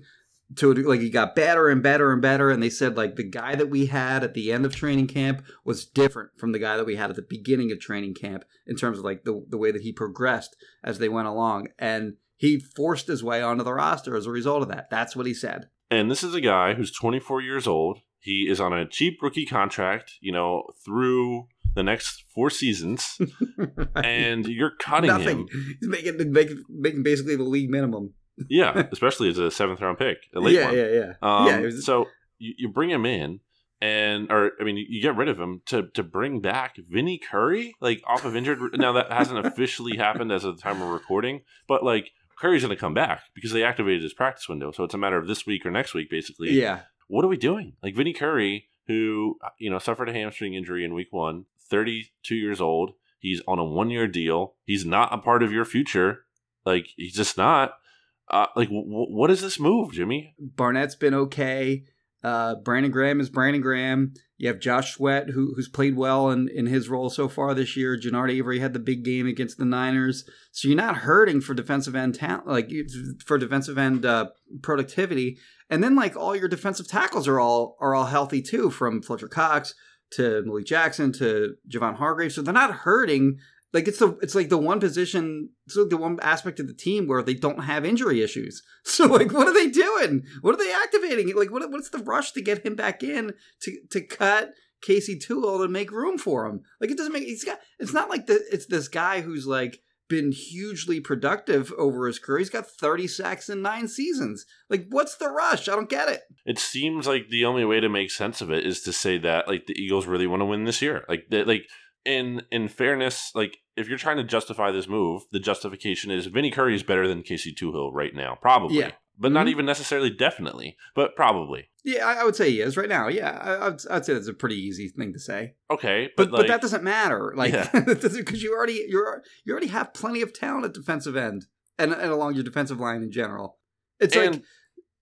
to like he got better and better and better. And they said like the guy that we had at the end of training camp was different from the guy that we had at the beginning of training camp in terms of like the the way that he progressed as they went along, and he forced his way onto the roster as a result of that. That's what he said. And this is a guy who's 24 years old. He is on a cheap rookie contract, you know, through the next four seasons, and you're cutting Nothing. him. He's making, making making basically the league minimum. Yeah, especially as a seventh round pick, a late yeah, one. yeah, yeah, Um, yeah. Was, so you, you bring him in, and or I mean, you get rid of him to to bring back Vinny Curry, like off of injured. now that hasn't officially happened as of the time of recording, but like Curry's going to come back because they activated his practice window. So it's a matter of this week or next week, basically. yeah, What are we doing? Like Vinny Curry, who you know suffered a hamstring injury in week one, 32 years old. He's on a one year deal. He's not a part of your future. Like he's just not. Uh, like, w- what is this move, Jimmy? Barnett's been okay. Uh, Brandon Graham is Brandon Graham. You have Josh Sweat, who, who's played well in, in his role so far this year. Genard Avery had the big game against the Niners. So you're not hurting for defensive end talent, like for defensive end uh, productivity. And then like all your defensive tackles are all are all healthy too, from Fletcher Cox to Malik Jackson to Javon Hargrave. So they're not hurting like it's the it's like the one position it's like the one aspect of the team where they don't have injury issues so like what are they doing what are they activating like what, what's the rush to get him back in to to cut casey Toohill to make room for him like it doesn't make he's got it's not like the it's this guy who's like been hugely productive over his career. He's got 30 sacks in nine seasons. Like, what's the rush? I don't get it. It seems like the only way to make sense of it is to say that like the Eagles really want to win this year. Like, they, like in in fairness, like if you're trying to justify this move, the justification is Vinny Curry is better than Casey Toohill right now, probably. Yeah. But not Mhm. even necessarily definitely, but probably. Yeah, I, I would say he is right now. Yeah, I, I'd, I'd say that's a pretty easy thing to say. Okay, But but, but, that doesn't matter, like Yeah. because you already you're you already have plenty of talent at defensive end and, and along your defensive line in general. It's like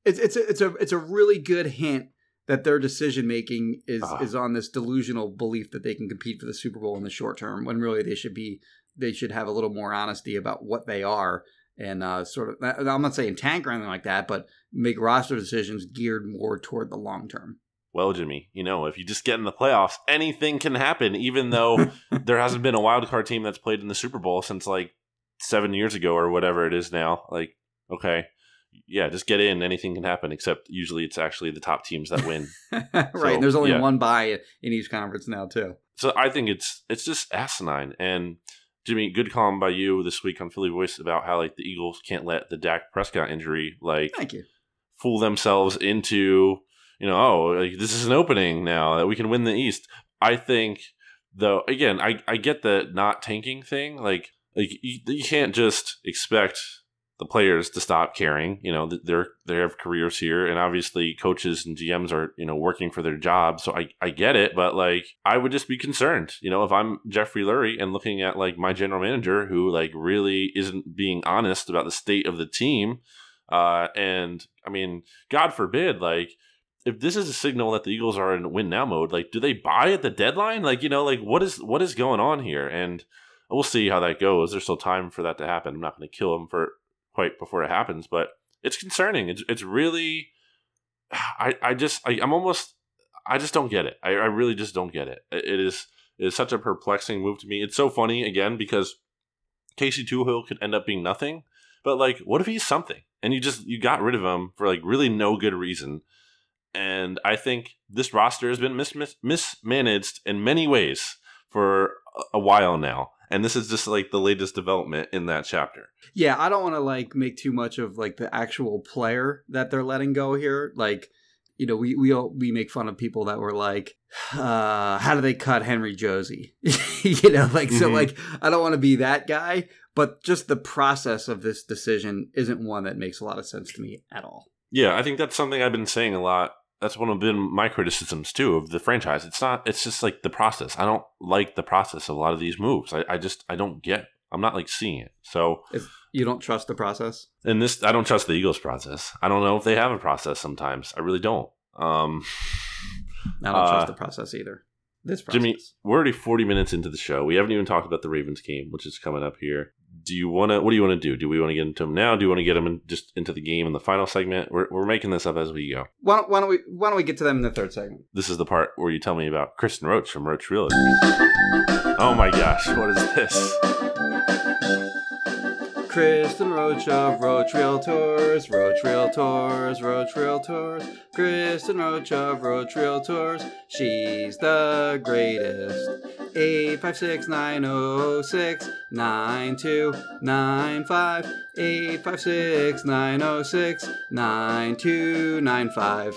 it's it's a, it's a it's a really good hint that their decision making is Ah. is on this delusional belief that they can compete for the Super Bowl in the short term when really they should be they should have a little more honesty about what they are and uh, sort of I'm not saying tank or anything like that, but make roster decisions geared more toward the long term. well, Jimmy, you know, if you just get in the playoffs, anything can happen. Even though there hasn't been a wild card team that's played in the Super Bowl since like seven years ago or whatever it is now. Like, okay, yeah, just get in. Anything can happen. Except usually it's actually the top teams that win. right. So, and there's only yeah. one buy in each conference now too. So I think it's it's just asinine. And Jimmy, good column by you this week on Philly Voice about how like the Eagles can't let the Dak Prescott injury like Thank you. fool themselves into you know oh like, this is an opening now that we can win the East. I think though again I I get the not tanking thing like like you, you can't just expect the players to stop caring. You know, they're they have careers here, and obviously coaches and GMs are you know working for their job. So I I get it, but like I would just be concerned. You know, if I'm Jeffrey Lurie and looking at like my general manager who like really isn't being honest about the state of the team, uh, and I mean, God forbid, like. If this is a signal that the Eagles are in win now mode, like, do they buy at the deadline? Like, you know, like what is what is going on here? And we'll see how that goes. There's still time for that to happen. I'm not going to kill him for quite before it happens, but it's concerning. It's it's really, I I just I, I'm almost I just don't get it. I, I really just don't get it. It is it is such a perplexing move to me. It's so funny again because Casey Toohill could end up being nothing, but like, what if he's something? And you just you got rid of him for like really no good reason. And I think this roster has been mis- mis- mismanaged in many ways for a while now. And this is just like the latest development in that chapter. Yeah, I don't want to like make too much of like the actual player that they're letting go here. Like, you know, we we all, we make fun of people that were like, uh, how do they cut Henry Josey? you know, like so Mhm. like I don't want to be that guy, but just the process of this decision isn't one that makes a lot of sense to me at all. Yeah, I think that's something I've been saying a lot. That's one of been my criticisms too of the franchise. It's not. It's just like the process. I don't like the process of a lot of these moves. I, I just I don't get. I'm not like seeing it. So It's, you don't trust the process. in this, I don't trust the Eagles process. I don't know if they have a process. Sometimes I really don't. Um, I don't Uh, trust the process either. This process. Jimmy, we're already 40 minutes into the show. We haven't even talked about the Ravens game, which is coming up here. Do you want to? What do you want to do? Do we want to get into them now? Do you want to get them in, just into the game in the final segment? We're, we're making this up as we go. why don't, why don't we why don't we get to them in the third segment? This is the part where you tell me about Kristen Roach from Roach Realtors. Oh my gosh, what is this? Kristen Roach of Roach Realtors, Roach Realtors, Roach Realtors. Kristen Roach of Roach Realtors, she's the greatest. 856 906 9295. 856 906 9295.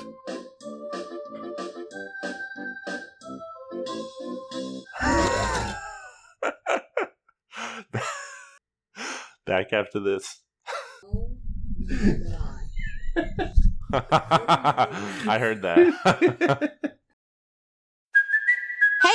Back after this. Oh I heard that.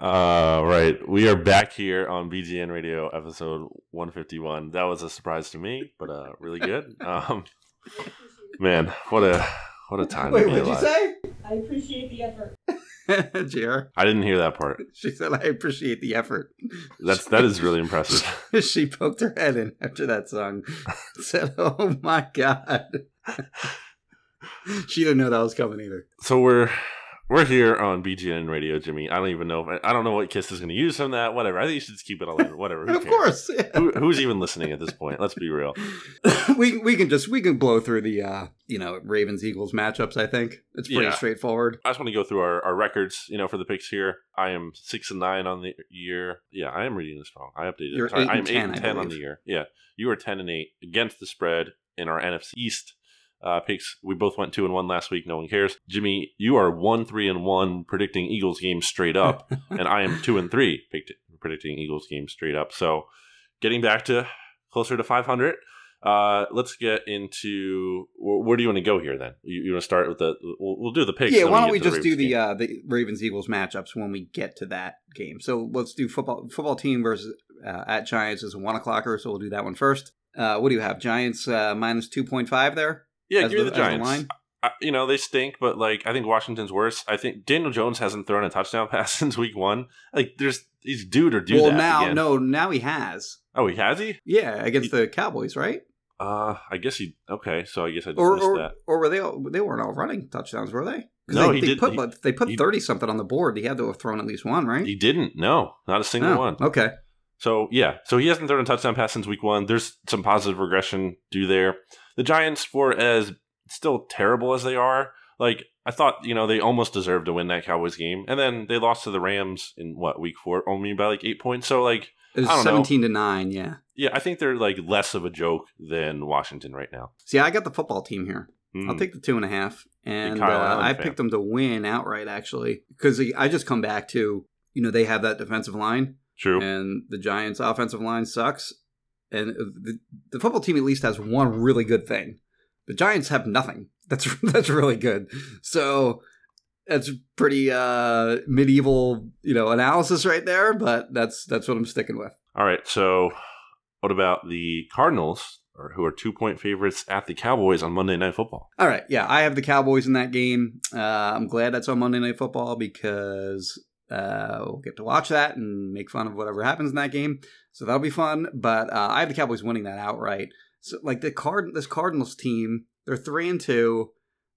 Uh, right. We are back here on BGN Radio episode 151. That was a surprise to me, but uh, really good. Um, man, what a what a time Wait, to be what'd you alive. say? I appreciate the effort. JR. I didn't hear that part. She said, I appreciate the effort. That's that is really impressive. she poked her head in after that song. said, Oh my God. she didn't know that was coming either. So we're we're here on BGN Radio, Jimmy. I don't even know. If, I don't know what Kiss is going to use from that. Whatever. I think you should just keep it all in. Whatever. Of cares? course. Yeah. Who, who's even listening at this point? Let's be real. we we can just we can blow through the uh you know Ravens Eagles matchups. I think it's pretty Yeah. straightforward. I just want to go through our, our records, you know, for the picks here. I am six and nine on the year. Yeah, I am reading this wrong. I updated. You're. Sorry, eight I am and eight 10, and I ten on the year. Yeah, you are ten and eight against the spread in our NFC East uh, picks. We both went two and one last week. No one cares. Jimmy, you are one three and one predicting Eagles games straight up, and I am two and three picked, predicting Eagles games straight up. So, getting back to closer to five hundred. Uh, let's get into wh- where do you want to go here? Then you, you want to start with the we'll, we'll do the picks. yeah, why don't we to just do the game. uh the Ravens Eagles matchups when we get to that game? So let's do football football team versus uh, at Giants is a one o'clocker. So we'll do that one first. Uh, what do you have? Giants uh, minus two point five there. Yeah, as give me the- the as the Giants. line? I, you know they stink, but like I think Washington's worse. I think Daniel Jones hasn't thrown a touchdown pass since week one. Like there's he's dude or do well, that. now again. no, now he has. Oh, he has he? Yeah, against the Cowboys, right? Uh, I guess he. Okay, so I guess I just Or missed or, that. or were they all, they weren't all running touchdowns, were they? 'Cause No, they, he they did- Put, he- like, they put thirty something on the board. He had to have thrown at least one, right? He didn't. No, not a single Oh, one. Okay. So yeah, so he hasn't thrown a touchdown pass since week one. There's some positive regression due there. The Giants, for as still terrible as they are, like I thought, you know, they almost deserved to win that Cowboys game, and then they lost to the Rams in what week four, only by like eight points. So like, It was I don't know. seventeen to nine. Yeah. yeah, I think they're like less of a joke than Washington right now. See, I got the football team here. Hmm. I'll take the two and a half, and uh, I fan. picked them to win outright actually because I just come back to you know they have that defensive line, True. and the Giants' offensive line sucks, and the, the football team at least has one really good thing. The Giants have nothing. That's that's really good. So that's pretty uh, medieval, you know, analysis right there. But that's that's what I'm sticking with. All right. So, what about the Cardinals, or who are two point favorites at the Cowboys on Monday Night Football? All right, yeah, I have the Cowboys in that game. Uh, I'm glad that's on Monday Night Football because uh, we'll get to watch that and make fun of whatever happens in that game. So that'll be fun. But uh, I have the Cowboys winning that outright. So like the card, this Cardinals team, they're three and two.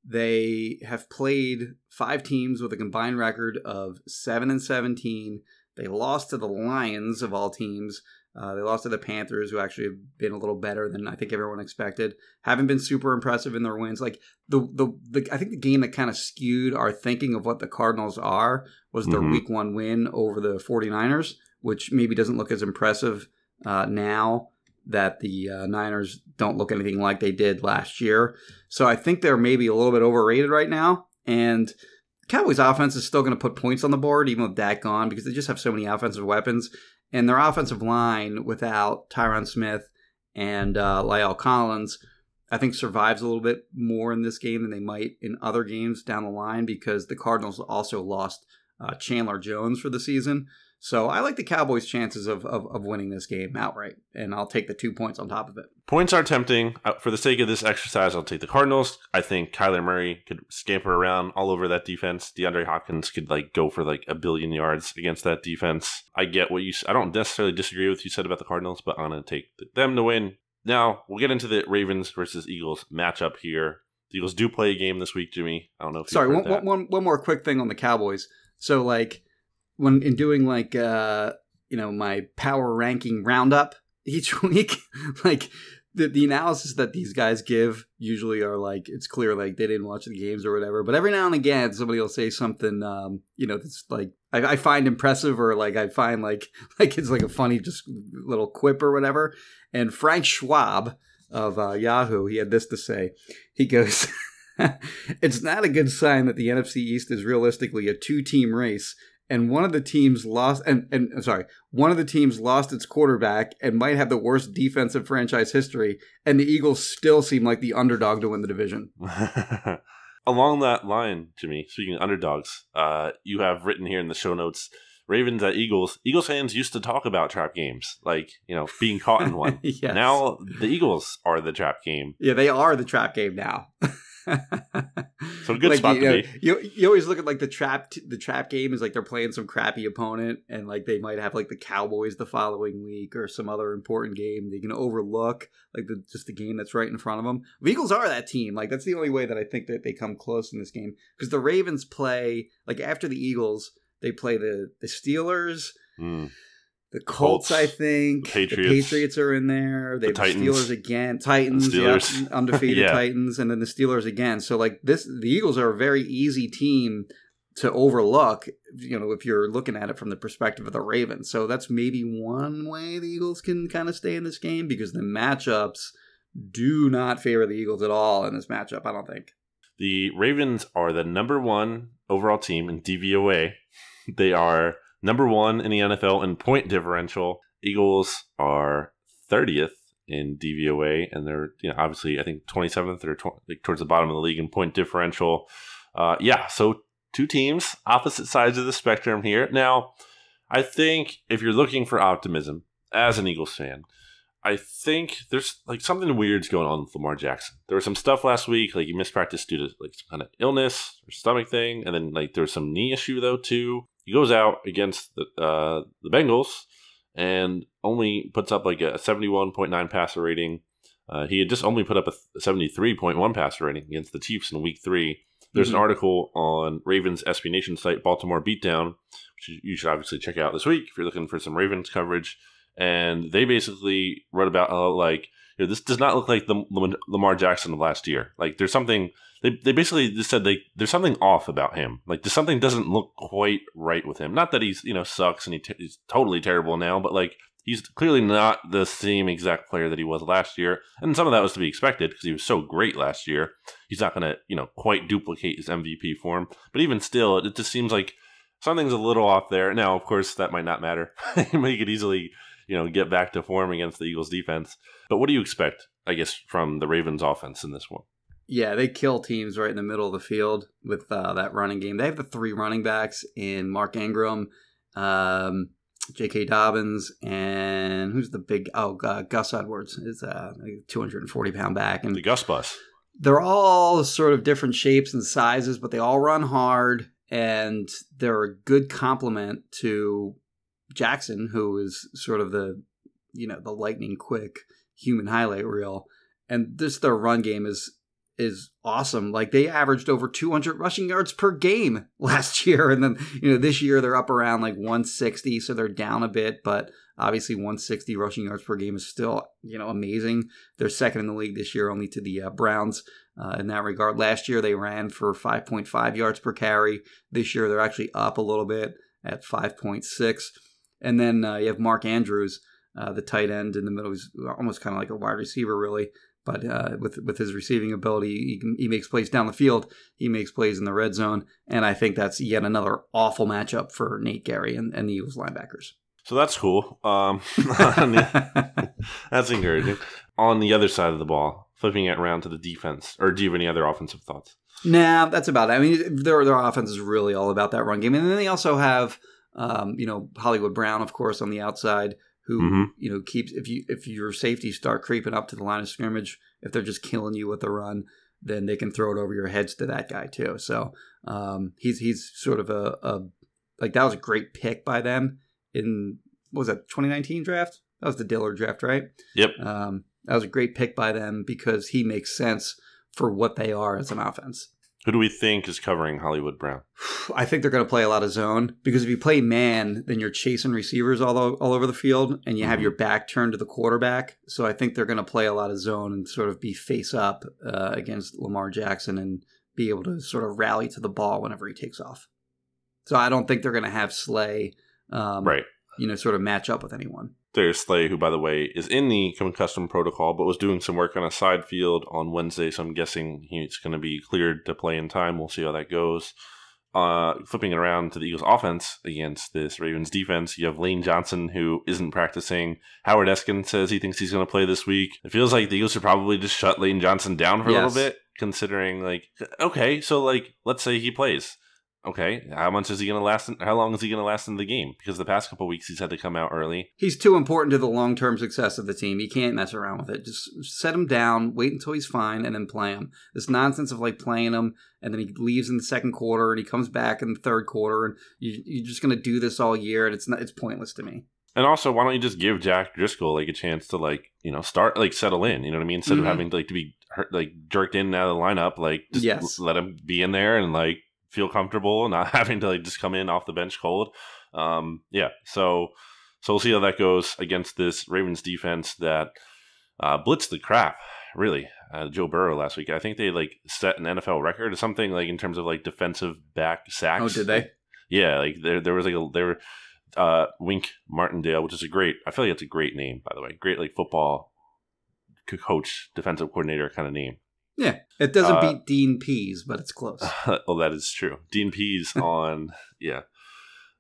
They have played five teams with a combined record of seven and seventeen. They lost to the Lions of all teams. Uh, they lost to the Panthers, who actually have been a little better than I think everyone expected. Haven't been super impressive in their wins. Like the the, the I think the game that kind of skewed our thinking of what the Cardinals are was their Mhm. week one win over the 49ers, which maybe doesn't look as impressive uh, now that the uh, Niners don't look anything like they did last year. So I think they're maybe a little bit overrated right now. And Cowboys offense is still going to put points on the board, even with Dak gone, because they just have so many offensive weapons. And their offensive line without Tyron Smith and uh, La'el Collins, I think survives a little bit more in this game than they might in other games down the line because the Cardinals also lost uh, Chandler Jones for the season. So I like the Cowboys' chances of, of, of winning this game outright, and I'll take the two points on top of it. Points are tempting. Uh, For the sake of this exercise, I'll take the Cardinals. I think Kyler Murray could scamper around all over that defense. DeAndre Hopkins could like go for like a billion yards against that defense. I get what you. I don't necessarily disagree with what you said about the Cardinals, but I'm to take them to win. Now we'll get into the Ravens versus Eagles matchup here. The Eagles do play a game this week, Jimmy. I don't know if Sorry, you've one, heard that. one, one, one more quick thing on the Cowboys. So, like, when in doing like uh, you know my power ranking roundup each week, like the, the analysis that these guys give usually are like it's clear like they didn't watch the games or whatever but every now and again somebody will say something um you know that's like I, I find impressive or like i find like like it's like a funny just little quip or whatever. And frank schwab of uh, yahoo he had this to say. He goes it's not a good sign that the nfc east is realistically a two team race and one of the teams lost and, and I'm sorry one of the teams lost its quarterback and might have the worst defensive franchise history and the eagles still seem like the underdog to win the division Along that line, Jimmy, speaking of underdogs, uh, you have written here in the show notes Ravens at Eagles. Eagles fans used to talk about trap games, like, you know, being caught in one. Yes. Now the Eagles are the trap game. yeah they are the trap game now So good spot you, to know, be. You, you always look at like the trap the trap game is like they're playing some crappy opponent and like they might have like the Cowboys the following week or some other important game they can overlook like the just the game that's right in front of them. The Eagles are that team. Like that's the only way that I think that they come close in this game because the Ravens play like after the Eagles they play the the Steelers. Mm. The Colts, Colts, I think. the Patriots. The Patriots are in there. They The Titans. Steelers again. Titans, Steelers. yeah, undefeated Yeah. Titans, and then the Steelers again. So like this, the Eagles are a very easy team to overlook. You know, if you're looking at it from the perspective of the Ravens. So that's maybe one way the Eagles can kind of stay in this game because the matchups do not favor the Eagles at all in this matchup. I don't think. The Ravens are the number one overall team in DVOA. They are number one in the NFL in point differential. Eagles are 30th in DVOA, and they're you know obviously I think 27th or tw- like towards the bottom of the league in point differential. Uh, yeah, so two teams, opposite sides of the spectrum here. Now, I think if you're looking for optimism as an Eagles fan, I think there's like something weird's going on with Lamar Jackson. There was some stuff last week, like he missed practice due to like some kind of illness or stomach thing, and then like there was some knee issue though too. He goes out against the uh, the Bengals and only puts up like a 71.9 passer rating. Uh, he had just only put up a 73.1 passer rating against the Chiefs in Week Three. There's Mhm. an article on Ravens SB Nation site, Baltimore Beatdown, which you- you should obviously check out this week if you're looking for some Ravens coverage. And they basically wrote about how, like, you know, this does not look like the Lamar Jackson of last year. Like, there's something, they, they basically just said they, there's something off about him. Like, there's something doesn't look quite right with him. Not that he's, you know, sucks and he t- he's totally terrible now, but like, he's clearly not the same exact player that he was last year. And some of that was to be expected because he was so great last year. He's not to, you know, quite duplicate his MVP form. But even still, it just seems like something's a little off there. Now, of course, that might not matter. he could easily, you know, get back to form against the Eagles defense. But what do you expect, I guess, from the Ravens offense in this one? Yeah, they kill teams right in the middle of the field with uh, that running game. They have the three running backs in Mark Ingram, um, J.K. Dobbins, and who's the big? Oh, uh, Gus Edwards is a 240 pound back, and The Gus Bus. they're all sort of different shapes and sizes, but they all run hard, and they're a good complement to Jackson, who is sort of the you know the lightning quick human highlight reel, and this their run game is is awesome. Like they averaged over 200 rushing yards per game last year, and then you know this year they're up around like 160, so they're down a bit, but obviously 160 rushing yards per game is still you know amazing. They're second in the league this year, only to the uh, Browns uh, in that regard. Last year they ran for 5.5 yards per carry. This year they're actually up a little bit at 5.6. And then uh, you have Mark Andrews, uh, the tight end in the middle. He's almost kind of like a wide receiver, really. But uh, with with his receiving ability, he, can, he makes plays down the field. He makes plays in the red zone, and I think that's yet another awful matchup for Nate Gerry and, and the Eagles linebackers. So that's cool. Um, the- that's encouraging. On the other side of the ball, flipping it around to the defense, or do you have any other offensive thoughts? Nah, that's about it. I mean, their their offense is really all about that run game, and then they also have, um, you know, Hollywood Brown, of course, on the outside, who Mhm. you know keeps if you if your safeties start creeping up to the line of scrimmage, if they're just killing you with the run, then they can throw it over your heads to that guy too. So um, he's he's sort of a, a like that was a great pick by them in what was that 2019 draft? That was the Dillard draft, right? Yep. Um, that was a great pick by them because he makes sense for what they are as an offense. Who do we think is covering Hollywood Brown? I think they're going to play a lot of zone because if you play man, then you're chasing receivers all, o- all over the field and you have Mhm. your back turned to the quarterback. So I think they're going to play a lot of zone and sort of be face up uh, against Lamar Jackson and be able to sort of rally to the ball whenever he takes off. So I don't think they're going to have Slay, um, Right. you know, sort of match up with anyone. Darius Slay, who, by the way, is in the concussion protocol, but was doing some work on a side field on Wednesday, so I'm guessing he's going to be cleared to play in time. We'll see how that goes. Uh, flipping it around to the Eagles' offense against this Ravens defense, you have Lane Johnson, who isn't practicing. Howard Eskin says he thinks he's going to play this week. It feels like the Eagles should probably just shut Lane Johnson down for a little bit, considering, like, okay, so, like, let's say he plays. Okay, how much is he going to last? In, how long is he going to last in the game? Because the past couple weeks he's had to come out early. He's too important to the long term success of the team. You can't mess around with it. Just set him down, wait until he's fine, and then play him. This nonsense of like playing him and then he leaves in the second quarter and he comes back in the third quarter and you, you're just going to do this all year and it's not it's pointless to me. And also, why don't you just give Jack Driscoll like a chance to like you know start like settle in? You know what I mean? Instead Mhm. of having to, like to be hurt, like jerked in and out of the lineup, like just Yes. let him be in there and like feel comfortable, not having to like just come in off the bench cold. Um, yeah. So so we'll see how that goes against this Ravens defense that uh, blitzed the crap. Really, uh, Joe Burrow last week. I think they like set an NFL record or something like in terms of like defensive back sacks. Oh, did they? Yeah, like there there was like a there were uh Wink Martindale, which is a great I feel like it's a great name, by the way. Great like football coach, defensive coordinator kind of name. Yeah. It doesn't Uh, beat Dean Pees, but it's close. well, that is true. Dean Pees on yeah.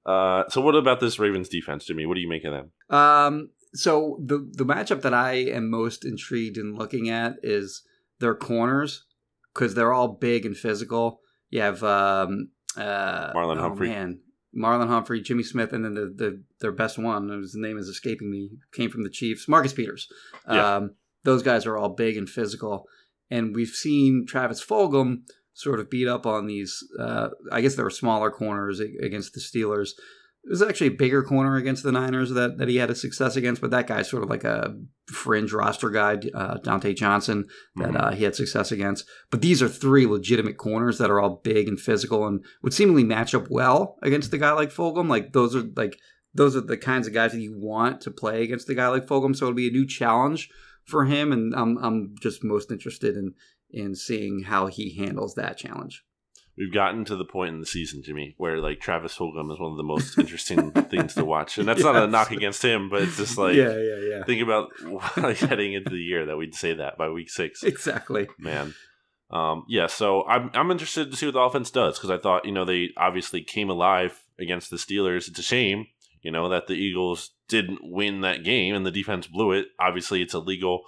Uh so what about this Ravens defense, Jimmy? What do you make of them? Um, so the the matchup that I am most intrigued in looking at is their corners because they're all big and physical. You have um, uh, Marlon oh, Humphrey. man. Marlon Humphrey, Jimmy Smith, and then the, the their best one, his name is escaping me, came from the Chiefs, Marcus Peters. Yeah. Um, those guys are all big and physical, and we've seen Travis Fulgham sort of beat up on these. Uh, I guess there were smaller corners against the Steelers. It was actually a bigger corner against the Niners that, that he had a success against, but that guy's sort of like a fringe roster guy, uh, Dontae Johnson, that Mhm. uh, he had success against. But these are three legitimate corners that are all big and physical and would seemingly match up well against a guy like Fulgham. Like those are like those are the kinds of guys that you want to play against a guy like Fulgham. So it'll be a new challenge for him, and I'm I'm just most interested in in seeing how he handles that challenge. We've gotten to the point in the season, Jimmy, where like Travis Fulgham is one of the most interesting things to watch. And that's not a knock against him, but it's just like yeah, yeah, yeah, think about like heading into the year that we'd say that by week six. exactly. man. Um, yeah, so I'm I'm interested to see what the offense does because I thought you know they obviously came alive against the Steelers. It's a shame you know that the Eagles didn't win that game and the defense blew it. Obviously, it's illegal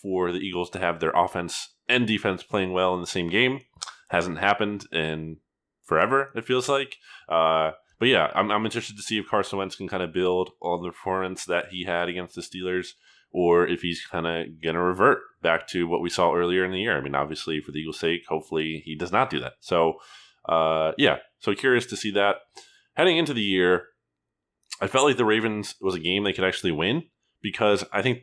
for the Eagles to have their offense and defense playing well in the same game. Hasn't happened in forever. It feels like. Uh, but yeah, I'm, I'm interested to see if Carson Wentz can kind of build on the performance that he had against the Steelers or if he's kind of going to revert back to what we saw earlier in the year. I mean, obviously, for the Eagles' sake, hopefully he does not do that. So, uh, yeah, so curious to see that. Heading into the year, I felt like the Ravens was a game they could actually win because I think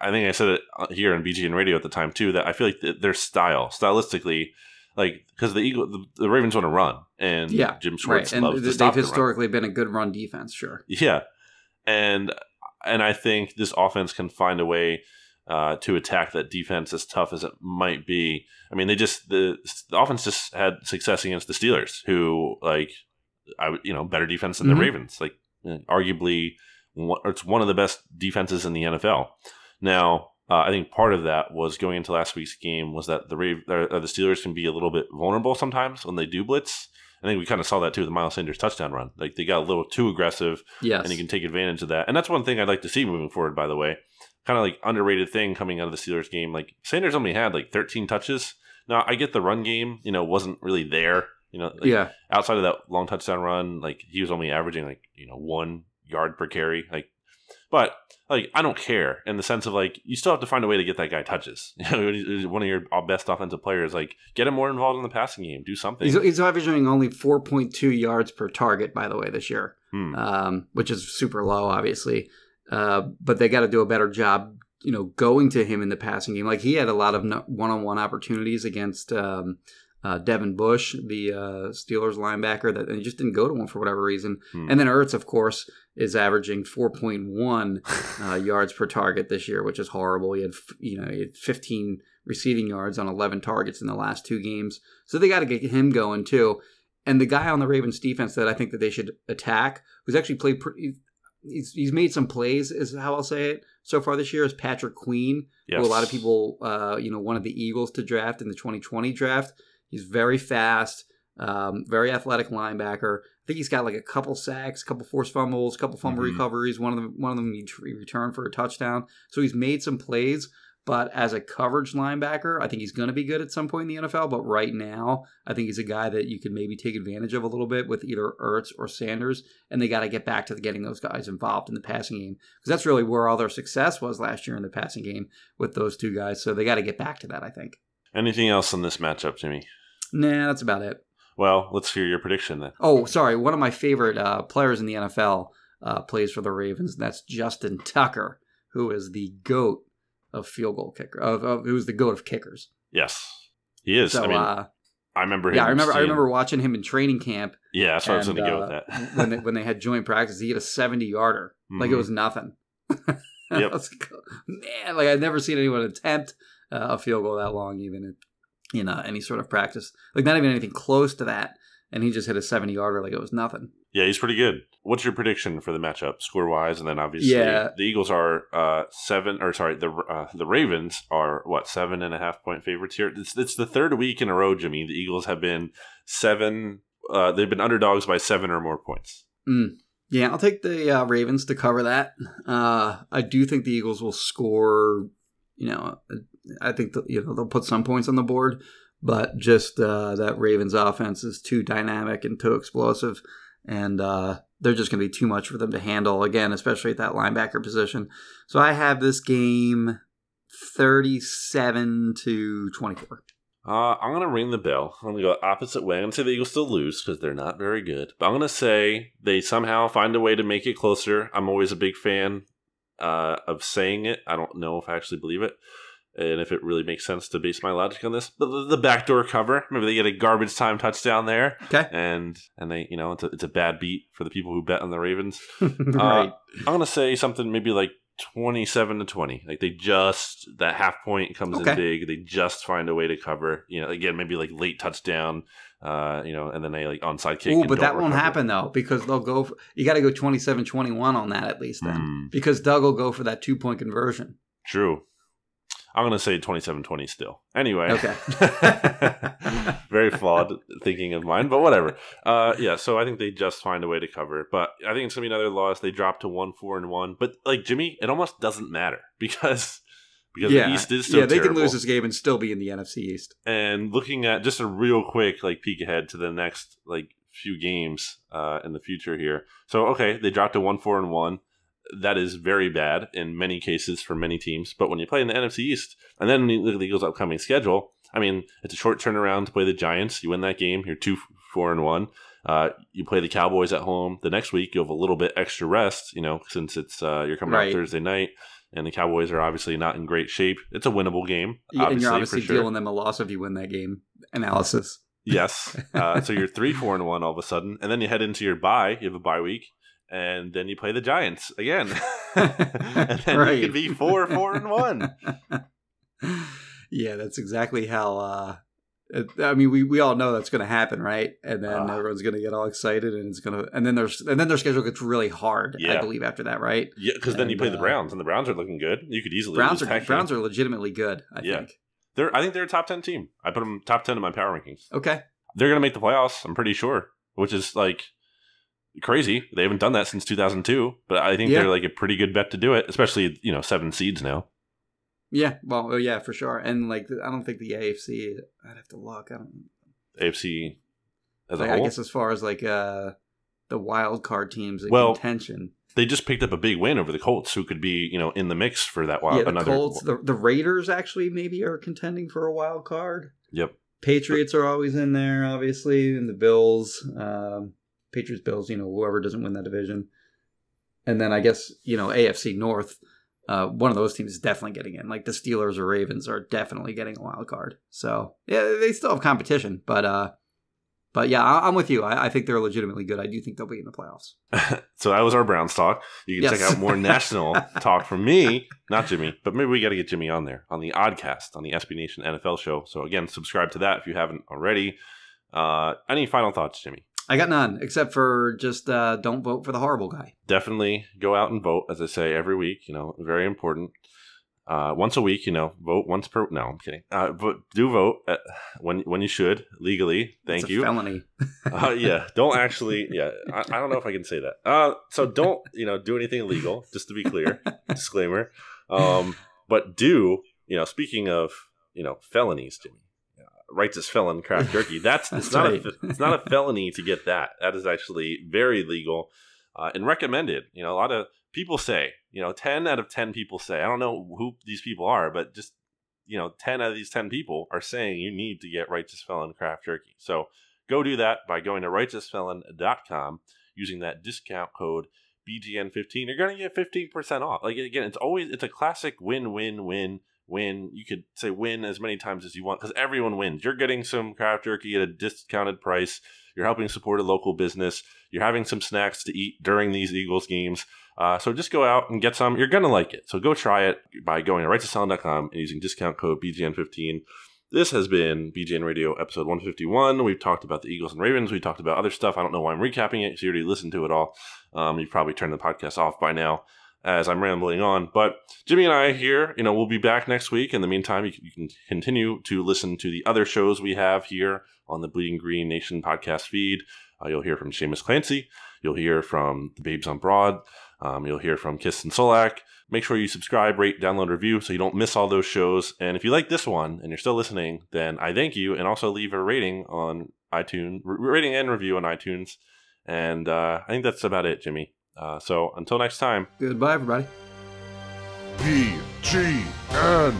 I think I said it here on BGN Radio at the time too that I feel like th- their style, stylistically, like because the Eagle, the, the Ravens want to run, and Yeah, Jim Schwartz right. And they've stop the run. historically been a good run defense, sure. Yeah, and and I think this offense can find a way uh, to attack that defense as tough as it might be. I mean, they just the, the offense just had success against the Steelers, who like I you know better defense than Mhm. the Ravens, like arguably it's one of the best defenses in the NFL. Now. Uh, I think part of that was going into last week's game was that the uh, the Steelers can be a little bit vulnerable sometimes when they do blitz. I think we kind of saw that too with the Miles Sanders touchdown run. Like they got a little too aggressive Yes. and he can take advantage of that. And that's one thing I'd like to see moving forward, by the way. Kind of like underrated thing coming out of the Steelers game. Like Sanders only had like 13 touches. Now I get the run game, you know, wasn't really there. You know, like, yeah. outside of that long touchdown run, like he was only averaging like you know one yard per carry. Like, but like I don't care in the sense of like you still have to find a way to get that guy touches. You know, he's one of your best offensive players. Like, get him more involved in the passing game. Do something. He's, he's averaging only 4.2 yards per target, by the way, this year, Hmm. um, which is super low, obviously. Uh, but they got to do a better job, you know, going to him in the passing game. Like he had a lot of one-on-one opportunities against um, uh, Devin Bush, the uh, Steelers linebacker, that and he just didn't go to one for whatever reason. Hmm. And then Ertz, of course, is averaging 4.1 uh, yards per target this year, which is horrible. He had, you know, he had 15 receiving yards on 11 targets in the last two games. So they got to get him going too. And the guy on the Ravens defense that I think that they should attack, who's actually played pretty, he's, he's made some plays, is how I'll say it so far this year, is Patrick Queen, Yes. who a lot of people, uh, you know, wanted the Eagles to draft in the 2020 draft. He's very fast, um, very athletic linebacker. I think he's got like a couple sacks, a couple forced fumbles, a couple fumble Mhm. recoveries. One of them, one of them he he returned for a touchdown. So he's made some plays. But as a coverage linebacker, I think he's going to be good at some point in the NFL. But right now, I think he's a guy that you can maybe take advantage of a little bit with either Ertz or Sanders. And they got to get back to getting those guys involved in the passing game because that's really where all their success was last year in the passing game with those two guys. So they got to get back to that, I think. Anything else on this matchup, Jimmy? Nah, that's about it. Well, let's hear your prediction then. Oh, sorry. One of my favorite uh, players in the NFL uh, plays for the Ravens, and that's Justin Tucker, who is the goat of field goal kicker. Of, of who's the goat of kickers. Yes, he is. So, I mean, uh, I remember him. yeah, I remember. I remember watching him in training camp. Yeah, that's what I was going to go uh, with that. when they, when they had joint practice, he hit a seventy yarder, like it Mhm. was nothing. Yep. was like, Man, like I'd never seen anyone attempt uh, a field goal that long, even in you know any sort of practice. Like not even anything close to that. And he just hit a seventy yarder like it was nothing. Yeah, he's pretty good. What's your prediction for the matchup, score wise? And then obviously, Yeah. the Eagles are uh, seven, or sorry, the uh, the Ravens are what seven and a half point favorites here. It's it's the third week in a row, Jimmy. The Eagles have been seven. Uh, they've been underdogs by seven or more points. Yeah, I'll take the uh, Ravens to cover that. Uh, I do think the Eagles will score. You know, I think the, you know they'll put some points on the board, but just uh, that Ravens offense is too dynamic and too explosive, and uh, they're just going to be too much for them to handle again, especially at that linebacker position. So I have this game thirty-seven to twenty-four. Uh, I'm to ring the bell. I'm to go opposite way. I'm to say the Eagles still lose because they're not very good. But I'm to say they somehow find a way to make it closer. I'm always a big fan uh, of saying it. I don't know if I actually believe it. And if it really makes sense to base my logic on this, but the, the backdoor cover, maybe they get a garbage time touchdown there, Okay, and and they, you know, it's a, it's a bad beat for the people who bet on the Ravens. right. I'm gonna say something maybe like 27 to 20. Like they just that half point comes Okay. in big. They just find a way to cover. You know, again maybe like late touchdown. Uh, you know, and then they like onside kick. And but that won't recover. happen though because they'll go. For, you got to go 27-21 on that at least then, Hmm, because Doug will go for that two point conversion. true. I'm gonna say 27-20 still. Anyway. Okay. Very flawed thinking of mine, but whatever. Uh, yeah, so I think they just find a way to cover it. But I think it's gonna be another loss. They drop to one, four, and one. But like Jimmy, it almost doesn't matter because because yeah, the East is still yeah, they can lose this game and still be in the NFC East. and looking at just a real quick like peek ahead to the next like few games uh, in the future here. So okay, they dropped to one four and one. That is very bad in many cases for many teams. But when you play in the NFC East, and then when you look at the Eagles' upcoming schedule, I mean, it's a short turnaround to play the Giants. You win that game, you're two four and one. Uh, you play the Cowboys at home. The next week, you have a little bit extra rest, you know, since it's uh, you're coming Right. out Thursday night, and the Cowboys are obviously not in great shape. It's a winnable game, Yeah, and you're obviously sure. dealing them a loss if you win that game. Analysis. Yes. Uh, so you're three, four, and one all of a sudden, and then you head into your bye. You have a bye week, and then you play the Giants again, and then Right. you could be four, four, and one. yeah, that's exactly how. Uh, I mean, we, we all know that's going to happen, right? And then Ah. everyone's going to get all excited, and it's going to, and then there's, and then their schedule gets really hard. I believe after that, right? Yeah, because then you play the uh, Browns, and the Browns are looking good. You could easily Browns are Browns are legitimately good. I Yeah. think. They're, I think they're a top ten team. I put them top ten in my power rankings. Okay. They're going to make the playoffs. I'm pretty sure, which is like crazy. They haven't done that since 2002, but I think Yeah. they're like a pretty good bet to do it, especially you know seven seeds now. Yeah. Well, oh, yeah, for sure. And like, I don't think the AFC. I'd have to look. I don't. AFC as Like. I guess as far as like uh the wild card teams in Well, contention. they just picked up a big win over the Colts, who could be, you know, in the mix for that wild. yeah, the another, Colts, the, the Raiders actually maybe are contending for a wild card. Yep. Patriots are always in there, obviously, and the Bills. Um, Patriots, Bills, you know, whoever doesn't win that division. And then I guess, you know, AFC North, uh, one of those teams is definitely getting in. Like the Steelers or Ravens are definitely getting a wild card. So yeah, they still have competition, but uh, but yeah, I- I'm with you. I-, I think they're legitimately good. I do think they'll be in the playoffs. so that was our Browns talk. You can Yes. check out more national talk from me, not Jimmy, but maybe we got to get Jimmy on there on the Oddcast on the SB Nation NFL show. So again, subscribe to that if you haven't already. Uh, any final thoughts, Jimmy? I got none except for just uh, don't vote for the horrible guy. Definitely go out and vote, as I say every week. You know, very important. Uh, once a week, you know, vote once per. No, I'm kidding. Uh, but do vote uh, when when you should legally. Thank It's a you. felony. uh, yeah, don't actually. Yeah, I, I don't know if I can say that. Uh, so don't you know do anything illegal. Just to be clear, disclaimer. Um, but do you know? Speaking of you know felonies, Jimmy, righteous felon craft jerky. That's, it's not right. a, it's not a felony to get that. That is actually very legal uh, and recommended. You know, a lot of people say you know ten out of ten people say I don't know who these people are, but just you know, 10 out of these 10 people are saying you need to get Righteous Felon Craft Jerky. So go do that by going to righteousfelon.com using that discount code BGN15. You're going to get 15% off. Like, again, it's always, it's a classic win win win, win. You could say win as many times as you want because everyone wins. You're getting some craft jerky at a discounted price. You're helping support a local business. You're having some snacks to eat during these Eagles games. Uh, so just go out and get some. You're to like it. So go try it by going to righteousfelon.com and using discount code BGN15. This has been BGN Radio episode 151. We've talked about the Eagles and Ravens. We talked about other stuff. I don't know why I'm recapping it because you already listened to it all. Um, you've probably turned the podcast off by now as I'm rambling on. But Jimmy and I here, you know, we'll be back next week. In the meantime, you can, continue to listen to the other shows we have here on the Bleeding Green Nation podcast feed. Uh, you'll hear from Seamus Clancy. You'll hear from the Babes on Broad. Um, you'll hear from Kiss and Solak. Make sure you subscribe, rate, download, review so you don't miss all those shows. And if you like this one and you're still listening, then I thank you. And also leave a rating on iTunes, rating and review on iTunes. And uh, I think that's about it, Jimmy. Uh, so until next time. Goodbye, everybody. BGN